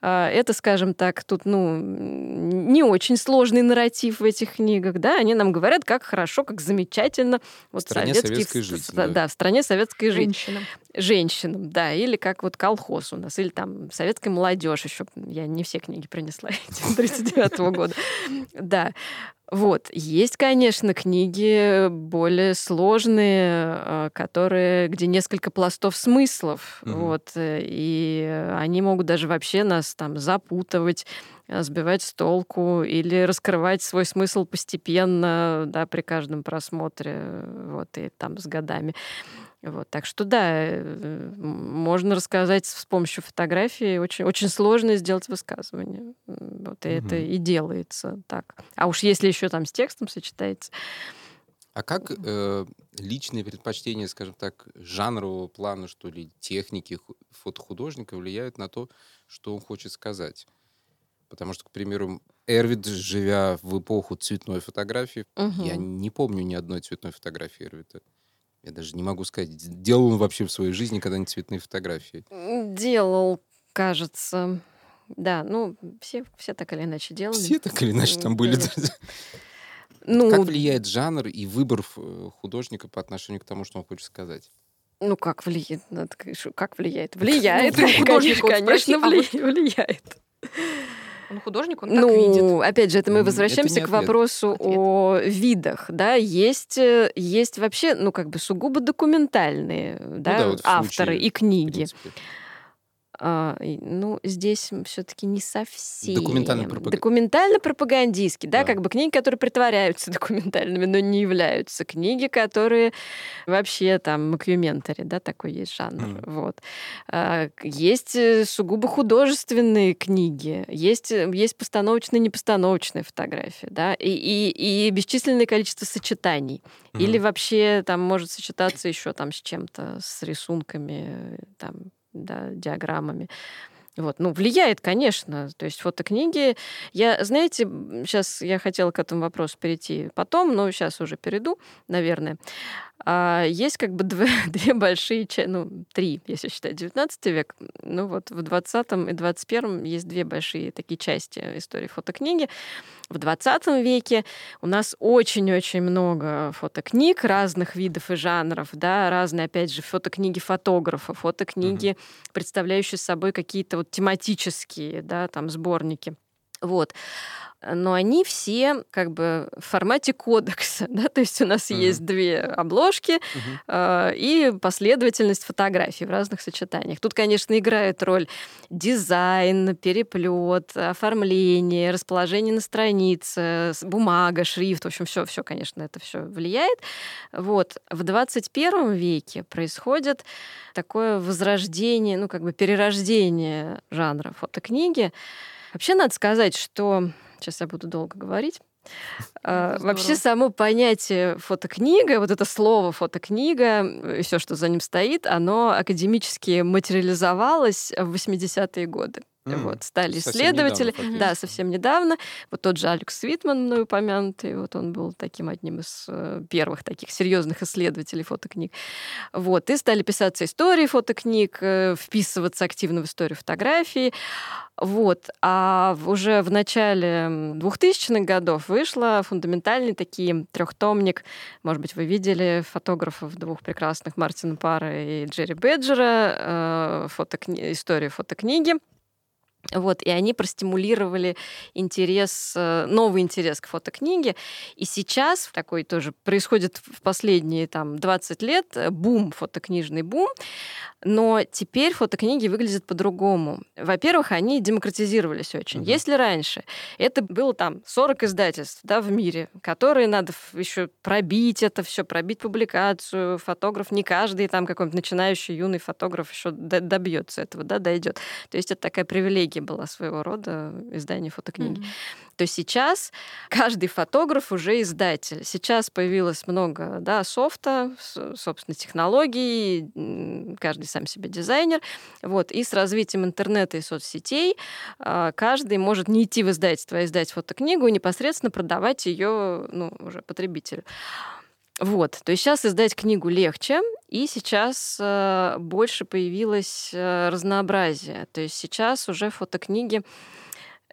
А, это, скажем так, тут ну, не очень сложный нарратив в этих книгах. Да? Они нам говорят, как хорошо, как замечательно вот В стране советский- советской с- да. да, в стране советской жизни Женщинам. да, или как вот колхоз у нас, или там советская молодежь еще. Я не все книги принесла эти 39 года. Да. Вот. Есть, конечно, книги более сложные, э, которые, где несколько пластов смыслов. Мгм. Вот. э, И они могут даже вообще нас там запутывать, э, сбивать с толку или раскрывать свой смысл постепенно, да, при каждом просмотре, вот, и там с годами. Вот, так что да, э, можно рассказать с помощью фотографии. Очень, очень сложно сделать высказывание. Вот, и угу. это и делается так. А уж если еще там с текстом сочетается. А как э, личные предпочтения, скажем так, жанрового плана, что ли, техники фотохудожника влияют на то, что он хочет сказать? Потому что, к примеру, Эрвид, живя в эпоху цветной фотографии, угу. я не помню ни одной цветной фотографии Эрвида. Я даже не могу сказать, делал он вообще в своей жизни когда-нибудь цветные фотографии? Делал, кажется. Да, ну, все, все так или иначе делали. Все так или иначе там были. Ну, как влияет жанр и выбор э, художника по отношению к тому, что он хочет сказать? Ну, как влияет? Как влияет? Влияет, ну, конечно, конечно, а влияет. Он художник, он ну, так видит. опять же, это мы возвращаемся это к вопросу ответ. о видах, да, есть, э, есть вообще, ну, как бы сугубо документальные, ну, да, да вот авторы случае, и книги. А, ну, здесь все-таки не совсем. Документально-пропагандистский. Документально-пропагандистский, да, да, как бы книги, которые притворяются документальными, но не являются. Книги, которые вообще там макюментари, да, такой есть жанр. Mm. Вот. А, есть э, сугубо художественные книги, есть, э, есть постановочные, непостановочные фотографии, да, и, и, и бесчисленное количество сочетаний. Mm. Или вообще там может сочетаться еще там с чем-то, с рисунками, там, да, диаграммами. Вот, ну, влияет, конечно. То есть фотокниги... Я, знаете, сейчас я хотела к этому вопросу перейти потом, но сейчас уже перейду, наверное. А есть как бы две, две большие, ну, три, если считать 19 век. Ну вот в 20 и 21 есть две большие такие части истории фотокниги. В 20 веке у нас очень-очень много фотокниг разных видов и жанров, да, разные, опять же, фотокниги фотографов, фотокниги, представляющие собой какие-то вот тематические, да, там сборники. Вот но они все как бы в формате кодекса, да, то есть у нас uh-huh. есть две обложки uh-huh. э, и последовательность фотографий в разных сочетаниях. Тут, конечно, играет роль дизайн, переплет, оформление, расположение на странице, бумага, шрифт, в общем, все, все, конечно, это все влияет. Вот в 21 веке происходит такое возрождение, ну как бы перерождение жанра фотокниги. Вообще надо сказать, что Сейчас я буду долго говорить. А, вообще само понятие фотокнига, вот это слово фотокнига и все, что за ним стоит, оно академически материализовалось в 80-е годы. Mm, вот, стали исследователи. Недавно, да, совсем недавно. Вот тот же Алекс Свитман, мной упомянутый, вот он был таким одним из э, первых таких серьезных исследователей фотокниг. Вот, и стали писаться истории фотокниг, э, вписываться активно в историю фотографии. Вот. А уже в начале 2000-х годов вышла фундаментальный такие трехтомник. Может быть, вы видели фотографов двух прекрасных Мартина Пара и Джерри Беджера, э, фотокни... историю фотокниги. Вот, и они простимулировали интерес, э, новый интерес к фотокниге. И сейчас такой тоже происходит в последние там, 20 лет э, бум, фотокнижный бум. Но теперь фотокниги выглядят по-другому. Во-первых, они демократизировались очень. Угу. Если раньше это было там 40 издательств да, в мире, которые надо еще пробить это все, пробить публикацию, фотограф, не каждый там какой-нибудь начинающий юный фотограф еще добьется этого, да, дойдет. То есть это такая привилегия была своего рода издание фотокниги. Угу. То сейчас каждый фотограф уже издатель. Сейчас появилось много да, софта, собственно, технологий, каждый сам себе дизайнер. Вот. И с развитием интернета и соцсетей а, каждый может не идти в издательство, а издать фотокнигу и непосредственно продавать ее ну, уже потребителю. Вот, то есть сейчас издать книгу легче, и сейчас э, больше появилось э, разнообразие. То есть сейчас уже фотокниги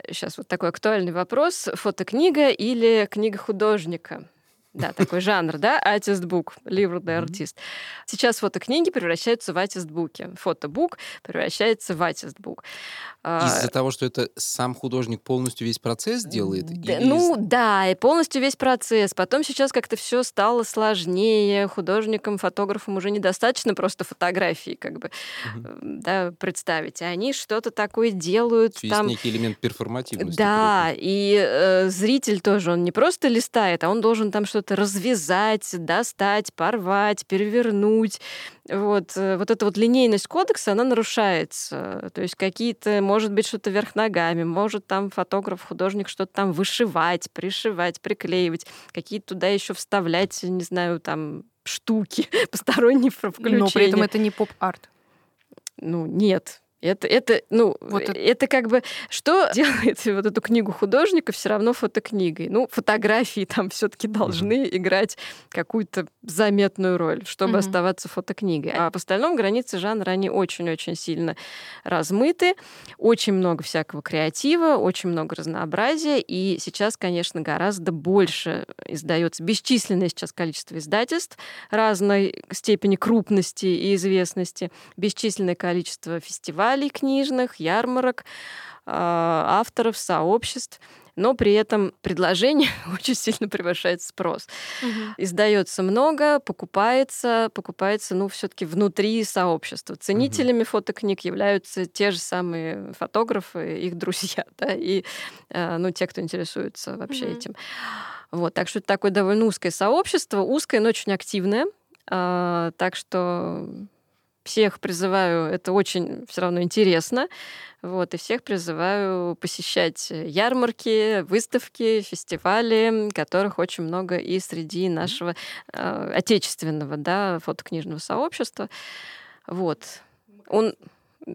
Сейчас вот такой актуальный вопрос. Фотокнига или книга художника? Да, такой жанр, да, artist book, livre de artist. Сейчас фотокниги превращаются в artist буки. Фотобук превращается в book. А, Из-за того, что это сам художник полностью весь процесс делает? Да, Ну да, и полностью весь процесс. Потом сейчас как-то все стало сложнее. Художникам, фотографам уже недостаточно просто фотографии как бы угу. да, представить. А они что-то такое делают. Есть там... некий элемент перформативности. Да, и э, зритель тоже, он не просто листает, а он должен там что что-то развязать, достать, порвать, перевернуть. Вот, э, вот эта вот линейность кодекса, она нарушается. То есть какие-то, может быть, что-то вверх ногами, может там фотограф, художник что-то там вышивать, пришивать, приклеивать, какие-то туда еще вставлять, не знаю, там штуки посторонние включения. Но при этом это не поп-арт. Ну, нет. Это, это, ну, вот это... это как бы, что делает вот эту книгу художника все равно фотокнигой? Ну, фотографии там все-таки должны mm-hmm. играть какую-то заметную роль, чтобы mm-hmm. оставаться фотокнигой. А по остальному границы жанра, они очень-очень сильно размыты, очень много всякого креатива, очень много разнообразия, и сейчас, конечно, гораздо больше издается, бесчисленное сейчас количество издательств разной степени крупности и известности, бесчисленное количество фестивалей, фестивалей книжных, ярмарок, а, авторов, сообществ но при этом предложение очень сильно превышает спрос. Угу. Издается много, покупается, покупается, ну, все-таки внутри сообщества. Ценителями угу. фотокниг являются те же самые фотографы, их друзья, да, и, а, ну, те, кто интересуется вообще угу. этим. Вот, так что это такое довольно узкое сообщество, узкое, но очень активное. А, так что всех призываю, это очень все равно интересно, вот, и всех призываю посещать ярмарки, выставки, фестивали, которых очень много и среди нашего э, отечественного, да, фотокнижного сообщества. Вот. Он,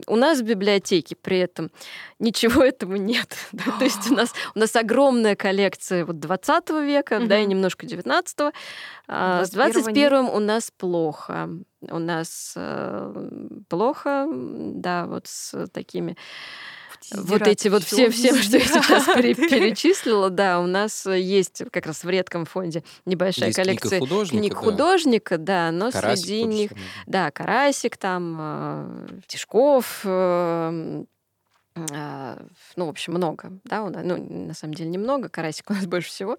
у нас в библиотеке при этом ничего этого нет. То есть у нас, у нас огромная коллекция вот 20 века, да, и немножко 19-го. А с 21-м у нас плохо. У нас э, плохо, да, вот с такими вот эти вот все, все, что я сейчас перечислила, да, у нас есть как раз в редком фонде небольшая есть коллекция книг художника, книг художника да, но Карасик среди них, да, Карасик там, э, Тишков, э, э, ну, в общем, много, да, у нас, ну, на самом деле немного, Карасик у нас больше всего.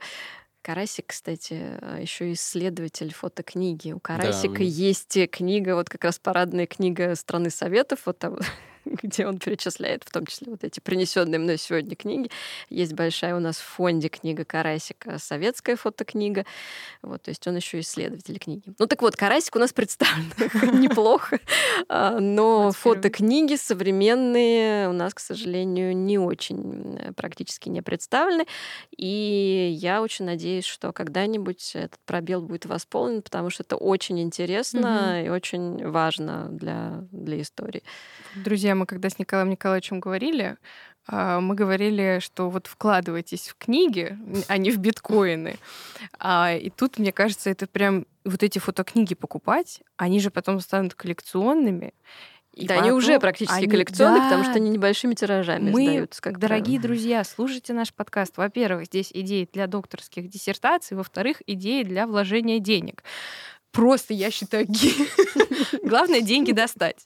Карасик, кстати, еще исследователь фотокниги. У Карасика да. есть книга, вот как раз парадная книга страны Советов, вот там где он перечисляет в том числе вот эти принесенные мной сегодня книги. Есть большая у нас в фонде книга Карасика, советская фотокнига. Вот, то есть он еще исследователь книги. Ну так вот, Карасик у нас представлен неплохо, а, но фотокниги современные у нас, к сожалению, не очень э, практически не представлены. И я очень надеюсь, что когда-нибудь этот пробел будет восполнен, потому что это очень интересно и очень важно для, для истории. Друзья, мы когда с Николаем Николаевичем говорили, а, мы говорили, что вот вкладывайтесь в книги, а не в биткоины. А, и тут, мне кажется, это прям вот эти фотокниги покупать, они же потом станут коллекционными. И да, они уже практически они, коллекционные, да, потому что они небольшими тиражами мы, издаются. Как дорогие друзья, слушайте наш подкаст. Во-первых, здесь идеи для докторских диссертаций, во-вторых, идеи для вложения денег просто, я считаю, главное деньги достать.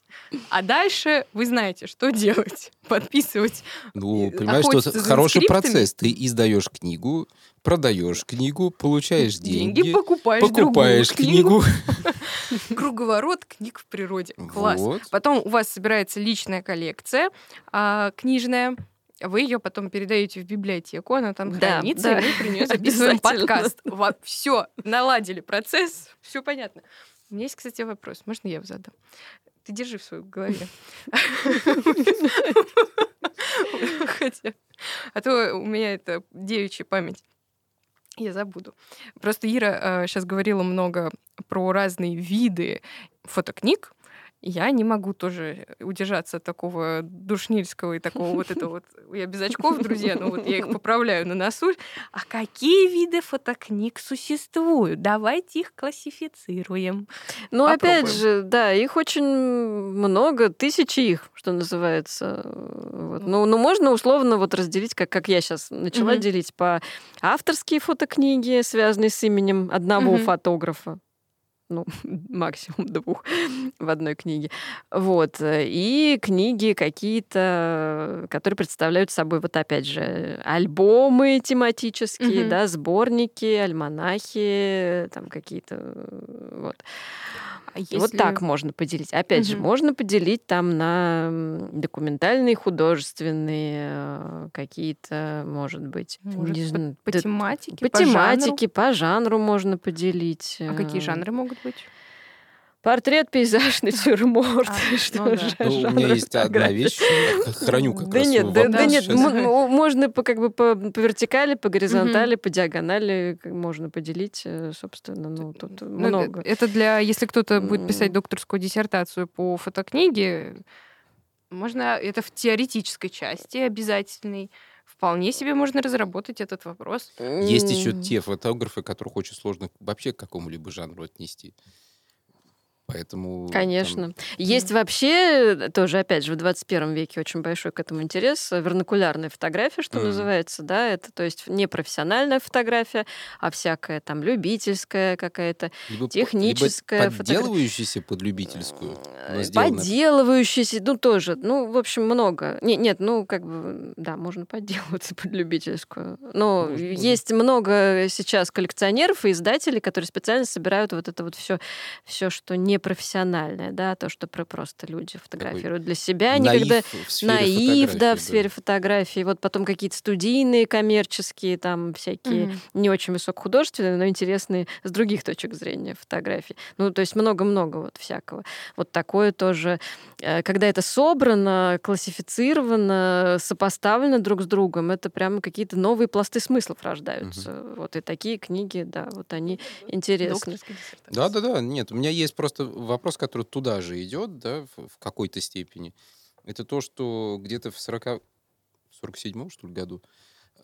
А дальше вы знаете, что делать. Подписывать. Ну, понимаешь, что хороший процесс. Ты издаешь книгу, продаешь книгу, получаешь деньги, деньги покупаешь, покупаешь книгу. Круговорот книг в природе. Класс. Вот. Потом у вас собирается личная коллекция а, книжная вы ее потом передаете в библиотеку, она там да, хранится, да. и мы при нее записываем подкаст. Все, наладили процесс, все понятно. У меня есть, кстати, вопрос. Можно я его задам? Ты держи в своей голове. А то у меня это девичья память. Я забуду. Просто Ира сейчас э, говорила много про разные виды фотокниг, я не могу тоже удержаться от такого душнильского и такого вот этого вот... Я без очков, друзья, но вот я их поправляю на носу. А какие виды фотокниг существуют? Давайте их классифицируем. Ну, Попробуем. опять же, да, их очень много, тысячи их, что называется. Вот. Ну, ну, можно условно вот разделить, как, как я сейчас начала угу. делить по авторские фотокниги, связанные с именем одного угу. фотографа ну, максимум двух в одной книге. Вот. И книги какие-то, которые представляют собой, вот опять же, альбомы тематические, mm-hmm. да, сборники, альманахи, там какие-то, вот. А Вот если- так можно поделить. Опять же, Мгм. можно поделить там на документальные, художественные, э, какие-то, может быть, Может, не по- знаю, по, тематике, по жанру? тематике, по жанру можно поделить. А какие э, жанры могут быть? Портрет, пейзаж, натюрморт. А, Что ну да. же, Ну, у меня есть одна вещь, храню как Да раз нет, да, да нет, можно по, как бы по, по вертикали, по горизонтали, по диагонали можно поделить, э, собственно, ну тут Ну, много. Это для, если кто-то будет писать докторскую диссертацию по фотокниге, можно это в теоретической части обязательной. Вполне себе можно разработать этот вопрос. Есть еще те фотографы, которых очень сложно вообще к какому-либо жанру отнести. Поэтому... там- Конечно. Есть вообще тоже, опять же, в 21 веке очень большой к этому интерес. Вернакулярная фотография, что Мгм. называется, да, это то есть не профессиональная фотография, а всякая там любительская какая-то, либо техническая либо фотография. подделывающаяся под любительскую. Э, Подделывающиеся, ну тоже, ну, в общем, много. Не- Нет, ну, как бы, да, можно подделываться под любительскую. Но Можно, можно. есть много сейчас коллекционеров и издателей, которые специально собирают вот это вот все, все, что не профессиональное, да, то, что про- просто люди фотографируют для себя, Наив никогда в сфере наив, да, фотографии, в сфере фотографии, вот потом какие-то студийные, коммерческие, там всякие Мгм. не очень высокохудожественные, но интересные с других точек зрения фотографий. Ну, то есть много-много вот всякого. Вот такое тоже, э, когда это собрано, классифицировано, сопоставлено друг с другом, это прямо какие-то новые пласты смыслов рождаются. Вот и такие книги, да, вот они интересны. Да, да, да. Нет, у меня есть просто вопрос, который туда же идет, да, в, в какой-то степени. Это то, что где-то в 40... 47 что ли, году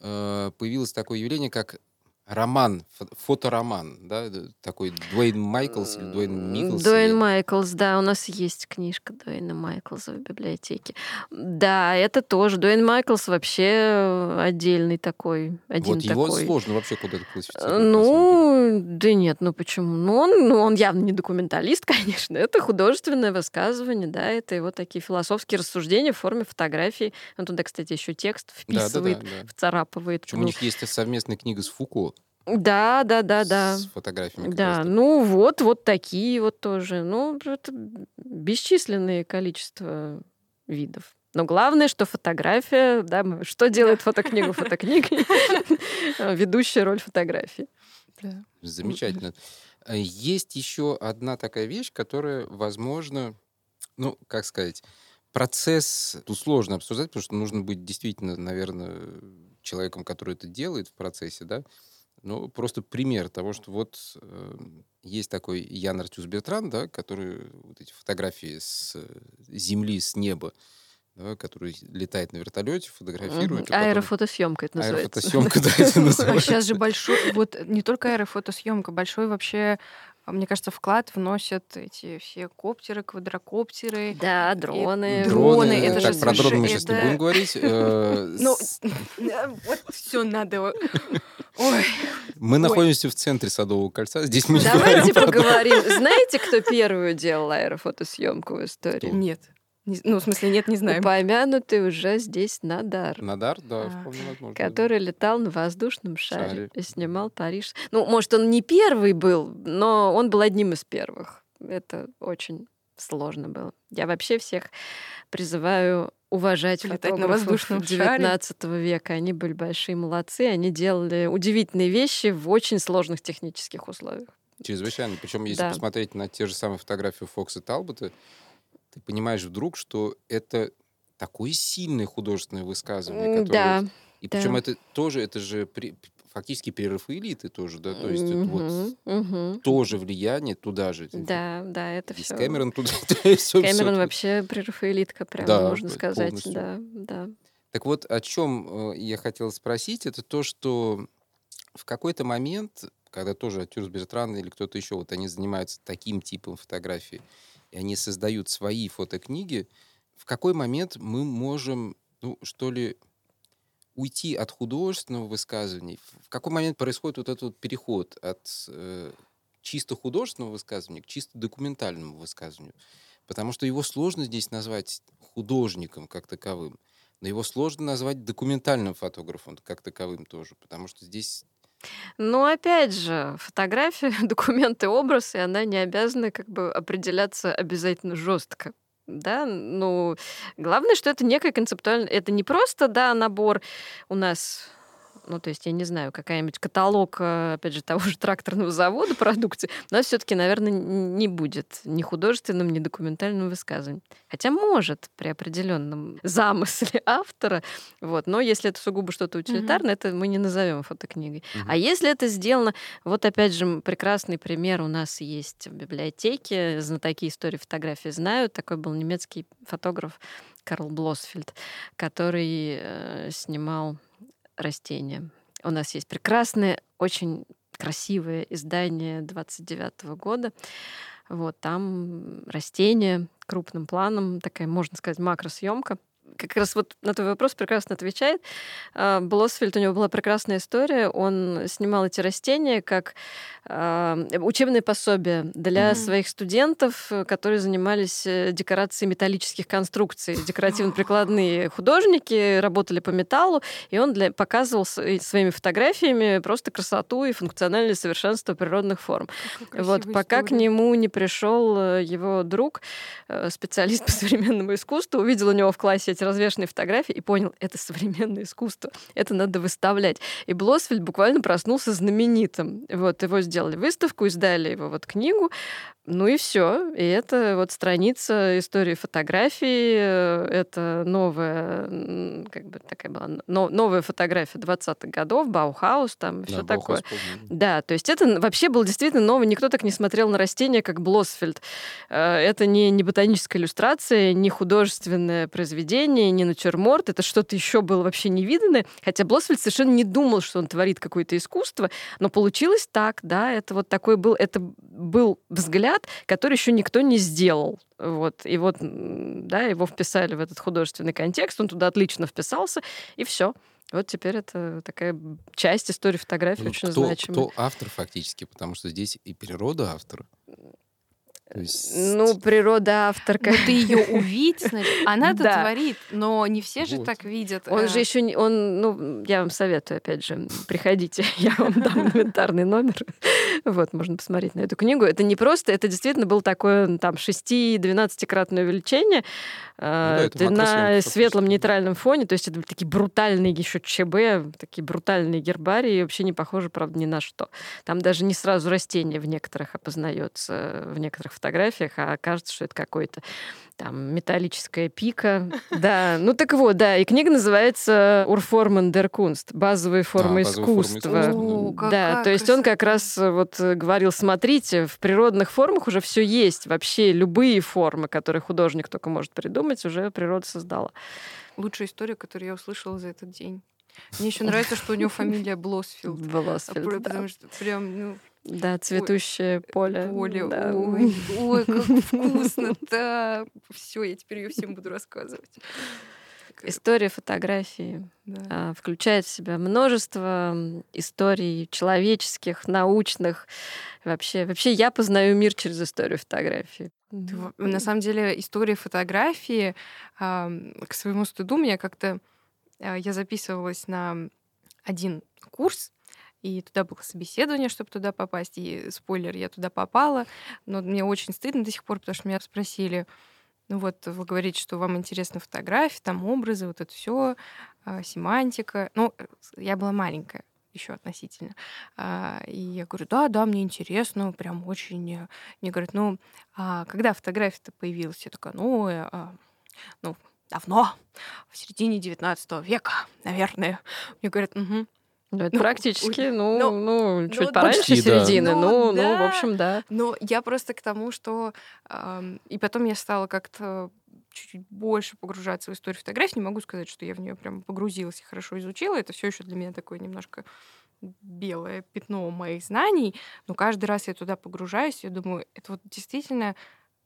э, появилось такое явление, как роман, фо- фотороман, да, такой Дуэйн Майклс или Дуэйн Микклс. Дуэйн или- Майклс, да, у нас есть книжка Дуэйна Майклса в библиотеке. Да, это тоже. Дуэйн Майклс вообще отдельный такой, один Вот его такой. сложно вообще куда-то Э, классифицировать. Ну, да нет, ну почему? Ну он, ну, он явно не документалист, конечно. Это художественное высказывание, да, это его такие философские рассуждения в форме фотографий. Он туда, кстати, еще текст Да, да, да, вписывает, да. вцарапывает. Причем у Ну, них есть совместная книга с Фуко. Да, да, да, да. С фотографиями. как Да, раз-таки. ну вот, вот такие вот тоже. Ну, это бесчисленное количество видов. Но главное, что фотография, да, что делает фотокнигу фотокнигой? Ведущая роль фотографии. Замечательно. Э, Есть еще одна такая вещь, которая, возможно, ну, как сказать, процесс тут сложно обсуждать, потому что нужно быть действительно, наверное, человеком, который это делает в процессе, да. Ну, просто пример того, что вот э, есть такой Ян Артюс Бертран, да, который вот эти фотографии с э, земли, с неба, да, который летает на вертолете, фотографирует. потом- Аэрофотосъемка это называется. Аэрофотосъемка, да, это А называется. сейчас же большой, вот не только аэрофотосъемка, большой вообще, а, мне кажется, вклад вносят эти все коптеры, квадрокоптеры. Да, дроны. Дроны, это так, же про дроны мы сейчас не будем говорить. Э, Ну, с- вот все надо. Ой, Мы находимся в центре Садового кольца. Здесь мы не Давайте дроны. поговорим. Знаете, кто первую делал аэрофотосъемку в истории? нет. Не- Ну, в смысле, нет, не знаю. Упомянутый уже здесь Надар. Надар, да, А. вполне возможно. который летал на воздушном шаре, Шаре. и снимал Париж. Ну, может, он не первый был, но он был одним из первых. Это очень сложно было. Я вообще всех призываю уважать Летать на фотографов воздушном шаре. 19 века. Они были большие молодцы, они делали удивительные вещи в очень сложных технических условиях. Чрезвычайно. Причем, если Да. посмотреть на те же самые фотографии Фокса Талбота, ты понимаешь вдруг, что это такое сильное художественное высказывание, которое... Да. И причем да. это тоже, это же при- фактически перерыв элиты тоже, да, то есть это вот тоже влияние туда же. Да, да, это И все. Кэмерон туда, все, Кэмерон вообще прерафаэлитка, прям Да, можно сказать. полностью. Да, да. Так вот, о чем э, я хотел спросить, это то, что в какой-то момент, когда тоже Артюр Бертран или кто-то еще, вот они занимаются таким типом фотографий, и они создают свои фотокниги, в какой момент мы можем, ну, что ли, уйти от художественного высказывания? В- какой момент происходит вот этот вот переход от э, чисто художественного высказывания к чисто документальному высказыванию? Потому что его сложно здесь назвать художником как таковым. Но его сложно назвать документальным фотографом как таковым тоже, потому что здесь Но опять же, фотография, документы, образ, и она не обязана как бы определяться обязательно жестко. Да, ну, главное, что это некое концептуальное... Это не просто, да, набор у нас ну, то есть, я не знаю, какая-нибудь каталог, э, опять же, того же тракторного завода продукции, но все-таки, наверное, не будет ни художественным, ни документальным высказыванием. Хотя может при определенном замысле автора, вот, но если это сугубо что-то утилитарное, mm-hmm. это мы не назовем фотокнигой. Mm-hmm. А если это сделано, вот опять же, прекрасный пример у нас есть в библиотеке, знатоки истории фотографии знают, такой был немецкий фотограф Карл Блосфельд, который э, снимал растения. У нас есть прекрасное, очень красивое издание 29 года. Вот там растения крупным планом, такая, можно сказать, макросъемка как раз вот на твой вопрос прекрасно отвечает. А, Блосфельд, у него была прекрасная история. Он снимал эти растения как э, учебное пособие для mm-hmm. своих студентов, которые занимались э, декорацией металлических конструкций. Декоративно-прикладные художники работали по металлу, и он для, показывал своими фотографиями просто красоту и функциональное совершенство природных форм. Вот пока история. к нему не пришел э, его друг, э, специалист по современному искусству, увидел у него в классе эти развешенные фотографии и понял, это современное искусство, это надо выставлять. И Блосфельд буквально проснулся знаменитым. Вот его сделали выставку, издали его вот книгу, ну и все. И это вот страница истории фотографии. Э, это новая, как бы такая была, но, новая фотография 20-х годов, Баухаус, там да, все такое. Помню. Да, то есть это вообще был действительно новый. Никто так не смотрел на растения, как Блосфельд. Э, это не, не ботаническая иллюстрация, не художественное произведение, не натюрморт. Это что-то еще было вообще невиданное. Хотя Блосфельд совершенно не думал, что он творит какое-то искусство, но получилось так, да, это вот такой был, это был взгляд взгляд, который еще никто не сделал. Вот. И вот, да, его вписали в этот художественный контекст, он туда отлично вписался, и все. Вот теперь это такая часть истории фотографии ну, очень кто, значимая. Кто автор фактически? Потому что здесь и природа автора. Есть... Ну, природа авторка. Ну, ты ее увидишь, значит, она-то да. творит, но не все же вот. так видят. Он а... же еще не, он, ну, я вам советую, опять же, приходите, я вам дам инвентарный номер. Вот, можно посмотреть на эту книгу. Это не просто, это действительно было такое, там, 6-12-кратное увеличение ну, да, на светлом нейтральном фоне, то есть это были такие брутальные еще ЧБ, такие брутальные гербарии, вообще не похожи, правда, ни на что. Там даже не сразу растение в некоторых опознается, в некоторых фотографиях, а кажется, что это какой-то там металлическая пика. Да, ну так вот, да, и книга называется «Урформен дер Кунст» — базовые формы а, искусства. О, да, то есть он как раз э, вот э, говорил, смотрите, в природных формах уже все есть, вообще любые формы, которые художник только может придумать, уже природа создала. Лучшая история, которую я услышала за этот день. Мне еще нравится, что у него фамилия Блосфилд. Блосфилд, Потому что прям, ну, да, цветущее ой, поле. Поле, да. ой, ой, как вкусно-то. Все, я теперь ее всем буду рассказывать. История фотографии да. А, включает в себя множество историй человеческих, научных. Вообще, вообще я познаю мир через историю фотографии. На самом деле история фотографии, к своему стыду, меня как-то... А, я записывалась на один курс и туда было собеседование, чтобы туда попасть, и спойлер, я туда попала, но мне очень стыдно до сих пор, потому что меня спросили, ну вот вы говорите, что вам интересны фотографии, там образы, вот это все, а, семантика. Ну, я была маленькая еще относительно. А, и я говорю, да, да, мне интересно, прям очень. Мне говорят, ну, а когда фотография-то появилась? Я такая, ну, э, а, ну, давно, в середине 19 века, наверное. Мне говорят, угу, ну, это ну, практически, ну, ну, ну, ну чуть ну, пораньше почти, середины. Да. Ну, ну, да. ну, в общем, да. Но я просто к тому, что... Э, и потом я стала как-то чуть-чуть больше погружаться в историю фотографии. Не могу сказать, что я в нее прям погрузилась и хорошо изучила. Это все еще для меня такое немножко белое пятно моих знаний. Но каждый раз я туда погружаюсь, я думаю, это вот действительно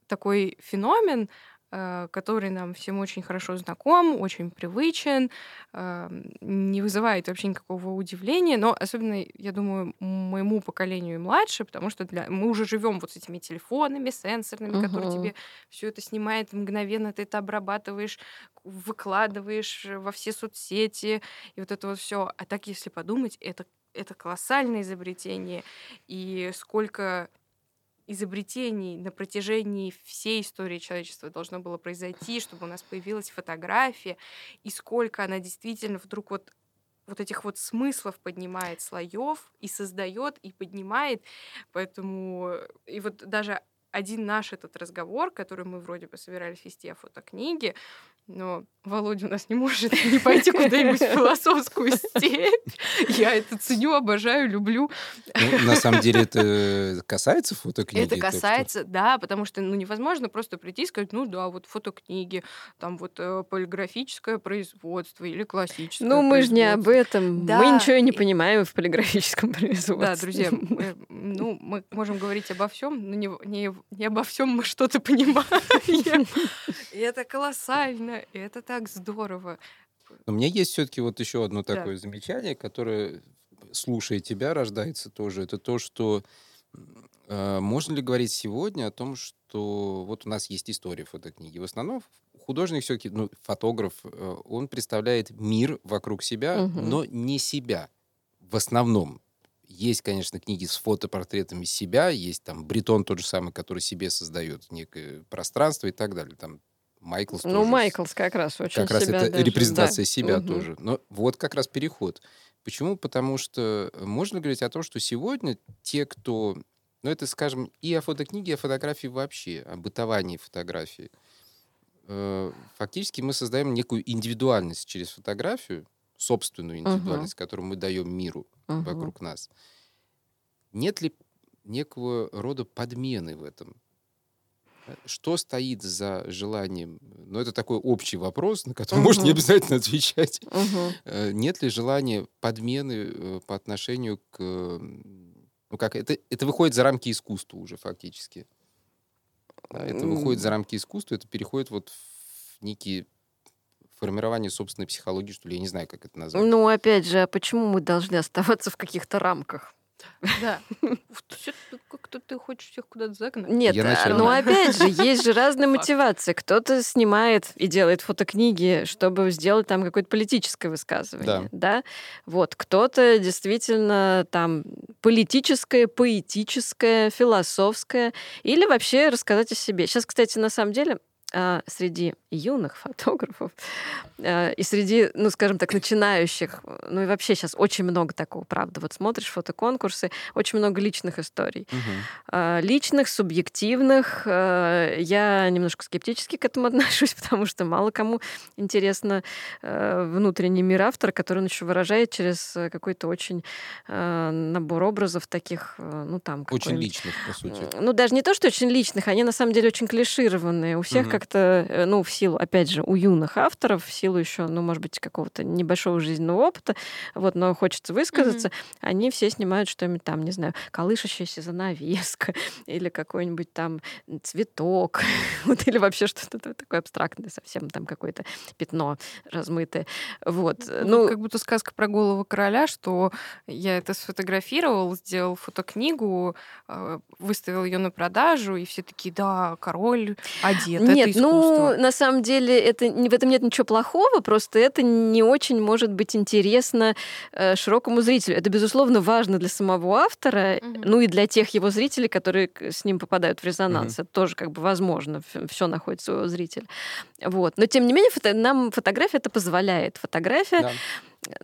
такой феномен, который нам всем очень хорошо знаком, очень привычен, эм, не вызывает вообще никакого удивления, но особенно, я думаю, моему поколению и младше, потому что для... мы уже живем вот с этими телефонами сенсорными, угу. которые тебе все это снимает мгновенно, ты это обрабатываешь, выкладываешь во все соцсети, и вот это вот все. А так, если подумать, это это колоссальное изобретение, и сколько изобретений на протяжении всей истории человечества должно было произойти, чтобы у нас появилась фотография, и сколько она действительно вдруг вот вот этих вот смыслов поднимает слоев и создает и поднимает, поэтому и вот даже один наш этот разговор, который мы вроде бы собирались вести о фотокниге, но Володя у нас не может не пойти куда-нибудь в философскую степь. Я это ценю, обожаю, люблю. Ну, на самом деле это касается фотокниги? Это касается, да, потому что ну, невозможно просто прийти и сказать, ну да, вот фотокниги, там вот э, полиграфическое производство или классическое Ну мы же не об этом. Да. Мы ничего не понимаем в полиграфическом производстве. Да, друзья, мы, ну, мы можем говорить обо всем, но не, не, не обо всем мы что-то понимаем. И это колоссально, и это так здорово. У меня есть все-таки вот еще одно такое да. замечание, которое, слушая тебя, рождается тоже. Это то, что э, можно ли говорить сегодня о том, что вот у нас есть история фотокниги. В основном художник все-таки, ну, фотограф, э, он представляет мир вокруг себя, угу. но не себя. В основном. Есть, конечно, книги с фотопортретами себя, есть там Бретон тот же самый, который себе создает некое пространство и так далее. Там Майклс Ну, Майклс как раз очень Как раз это даже, репрезентация да. себя Мгм. тоже. Но вот как раз переход. Почему? Потому что можно говорить о том, что сегодня те, кто... Ну, это, скажем, и о фотокниге, и о фотографии вообще, о бытовании фотографии. Э, Фактически мы создаем некую индивидуальность через фотографию, собственную индивидуальность, которую мы даем миру Мгм. вокруг нас. Нет ли некого рода подмены в этом? Что стоит за желанием? Ну, это такой общий вопрос, на который можно не Мгм. обязательно отвечать. Э, Нет ли желания подмены э, по отношению к... Ну, как это, это выходит за рамки искусства уже фактически. Это выходит за рамки искусства, это переходит вот в некие формирование собственной психологии, что ли, я не знаю, как это назвать. Ну, опять же, а почему мы должны оставаться в каких-то рамках? Да. Как-то ты хочешь всех куда-то загнать. Нет, а, начальник. ну опять же, есть же разные мотивации. Кто-то снимает и делает фотокниги, чтобы сделать там какое-то политическое высказывание, да. Вот, кто-то действительно там политическое, поэтическое, философское, или вообще рассказать о себе. Сейчас, кстати, на самом деле а, среди юных фотографов а, и среди, ну, скажем так, начинающих, ну и вообще сейчас очень много такого, правда. Вот смотришь фотоконкурсы, очень много личных историй. А, личных, субъективных. А, Я немножко скептически к этому отношусь, потому что мало кому интересно э, внутренний мир автора, который он еще выражает через э, какой-то очень э, набор образов таких, э, ну там Очень личных, по сути. ну, даже не то, что очень личных, они на самом деле очень клишированные. У всех Мгм. Как-то, э, ну, в силу, опять же, у юных авторов, в силу еще, ну, может быть, какого-то небольшого жизненного опыта, вот, но хочется высказаться, они все снимают что-нибудь там, не знаю, колышащаяся занавеска или какой-нибудь там цветок, вот, или вообще что-то та- такое абстрактное, совсем там какое-то пятно размытое. Вот. Ну, Ну, как будто сказка про голову короля, что я это сфотографировал, сделал фотокнигу, э, выставил ее на продажу, и все такие, да, король одет, Нет, ну, искусство. на самом деле, это, в этом нет ничего плохого, просто это не очень может быть интересно э, широкому зрителю. Это, безусловно, важно для самого автора, Мгм. ну и для тех его зрителей, которые с ним попадают в резонанс. Это тоже как бы возможно, все находит своего зрителя. Вот. Но, тем не менее, фото- нам фотография это позволяет. Фотография Да.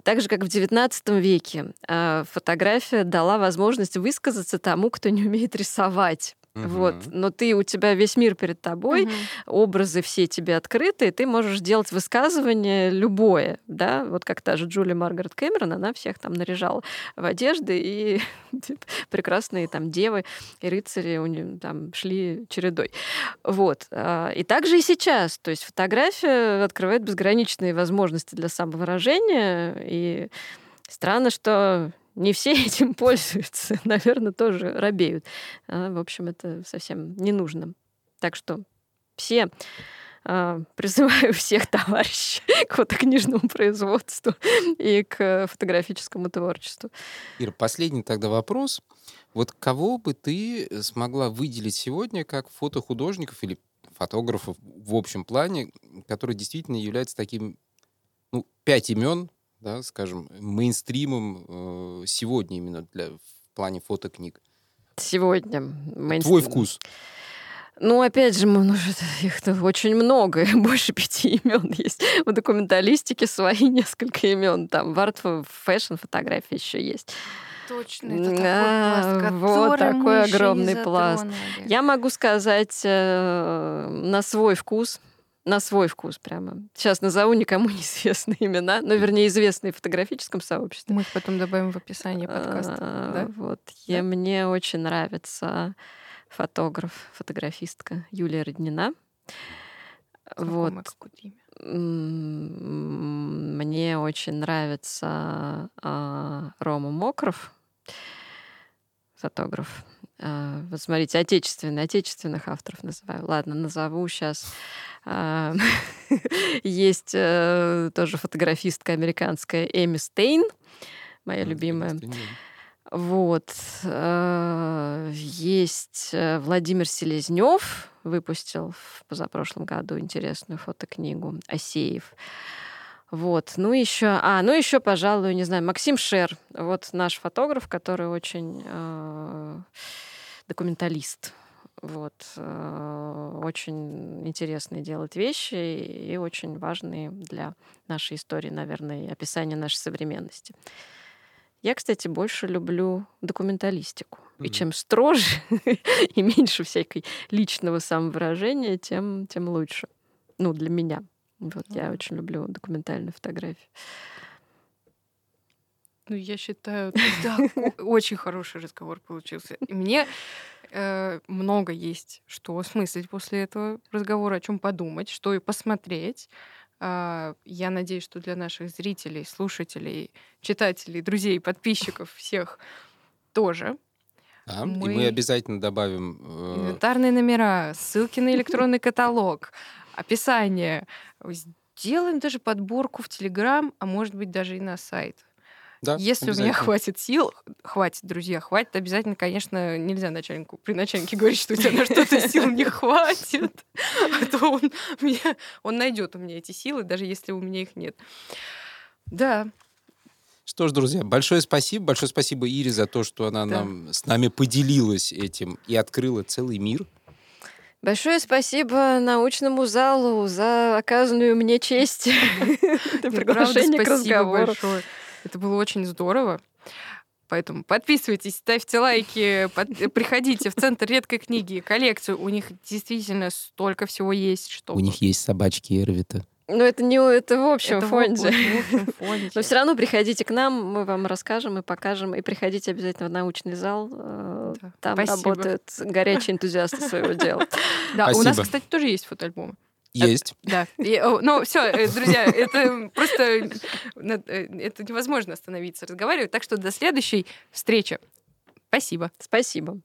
так же, как в XIX веке, э, фотография дала возможность высказаться тому, кто не умеет рисовать. Вот. Мгм. Но ты, у тебя весь мир перед тобой, Мгм. образы все тебе открыты, и ты можешь делать высказывание любое, да, вот как та же Джулия Маргарет Кэмерон, она всех там наряжала в одежды, и прекрасные там девы и рыцари у нее там шли чередой. Вот. А, И также и сейчас, то есть фотография открывает безграничные возможности для самовыражения, и странно, что не все этим пользуются, наверное, тоже робеют. А, В общем, это совсем не нужно. Так что все а, призываю всех товарищей к фотокнижному производству и к фотографическому творчеству. Ира, последний тогда вопрос. Вот кого бы ты смогла выделить сегодня как фотохудожников или фотографов в общем плане, которые действительно являются таким, ну, пять имен, да, скажем, мейнстримом э, сегодня именно для, в плане фотокниг? Сегодня. Мейнстрим. Твой вкус. Ну, опять же, ну, их-то очень много, больше пяти имен есть. В документалистике свои несколько имен. Там в art fashion фотографии еще есть. Точно, это такой пласт, а, Вот такой огромный пласт. Я могу сказать э, на свой вкус, на свой вкус прямо. Сейчас назову никому неизвестные имена, но, вернее, известные в фотографическом сообществе. Мы их потом добавим в описание подкаста. А, да? Вот. Да? Я, мне очень нравится фотограф, фотографистка Юлия Роднина. вот. Мне очень нравится э, Рома Мокров, фотограф. Э, вот смотрите, отечественные, отечественных авторов называю. Ладно, назову сейчас. Э, есть э, тоже фотографистка американская Эми Стейн, моя любимая. Вот. Э, есть э, Владимир Селезнев, выпустил в позапрошлом году интересную фотокнигу Осеев. Вот. Ну еще, а, ну еще, пожалуй, не знаю, Максим Шер, вот наш фотограф, который очень э, документалист. Вот. Э, очень интересные делает вещи и очень важные для нашей истории, наверное, и описания нашей современности. Я, кстати, больше люблю документалистику. Mm-hmm. И чем строже и меньше всякой личного самовыражения, тем, тем лучше. Ну, для меня. Вот mm-hmm. я очень люблю документальную фотографию. Ну, я считаю, да, очень хороший разговор получился. И мне э, много есть что осмыслить после этого разговора, о чем подумать, что и посмотреть. А, я надеюсь, что для наших зрителей, слушателей, читателей, друзей, подписчиков всех тоже. Да, мы... И мы обязательно добавим... Э... Инвентарные номера, ссылки на электронный каталог, описание. Сделаем даже подборку в Телеграм, а может быть даже и на сайт. Да, Если у меня хватит сил, хватит, друзья, хватит, обязательно, конечно, нельзя начальнику при начальнике говорить, что у тебя на что-то сил не хватит, а то он, меня, он найдет у меня эти силы, даже если у меня их нет. Да, что ж, друзья, большое спасибо. Большое спасибо Ире за то, что она да. нам, с нами поделилась этим и открыла целый мир. Большое спасибо научному залу за оказанную мне честь. Приглашение к разговору. Это было очень здорово. Поэтому подписывайтесь, ставьте лайки, под... приходите в Центр редкой книги, коллекцию. У них действительно столько всего есть. Что... У них есть собачки Эрвита. Но это не это в общем это фонде. В, общем фонде. Но все равно приходите к нам, мы вам расскажем и покажем. И приходите обязательно в научный зал. Э, да. Там Спасибо. работают горячие энтузиасты своего дела. Да, у нас, кстати, тоже есть фотоальбомы. Есть. Да. ну, все, э, друзья, это просто э, это невозможно остановиться разговаривать. Так что до следующей встречи. Спасибо. Спасибо.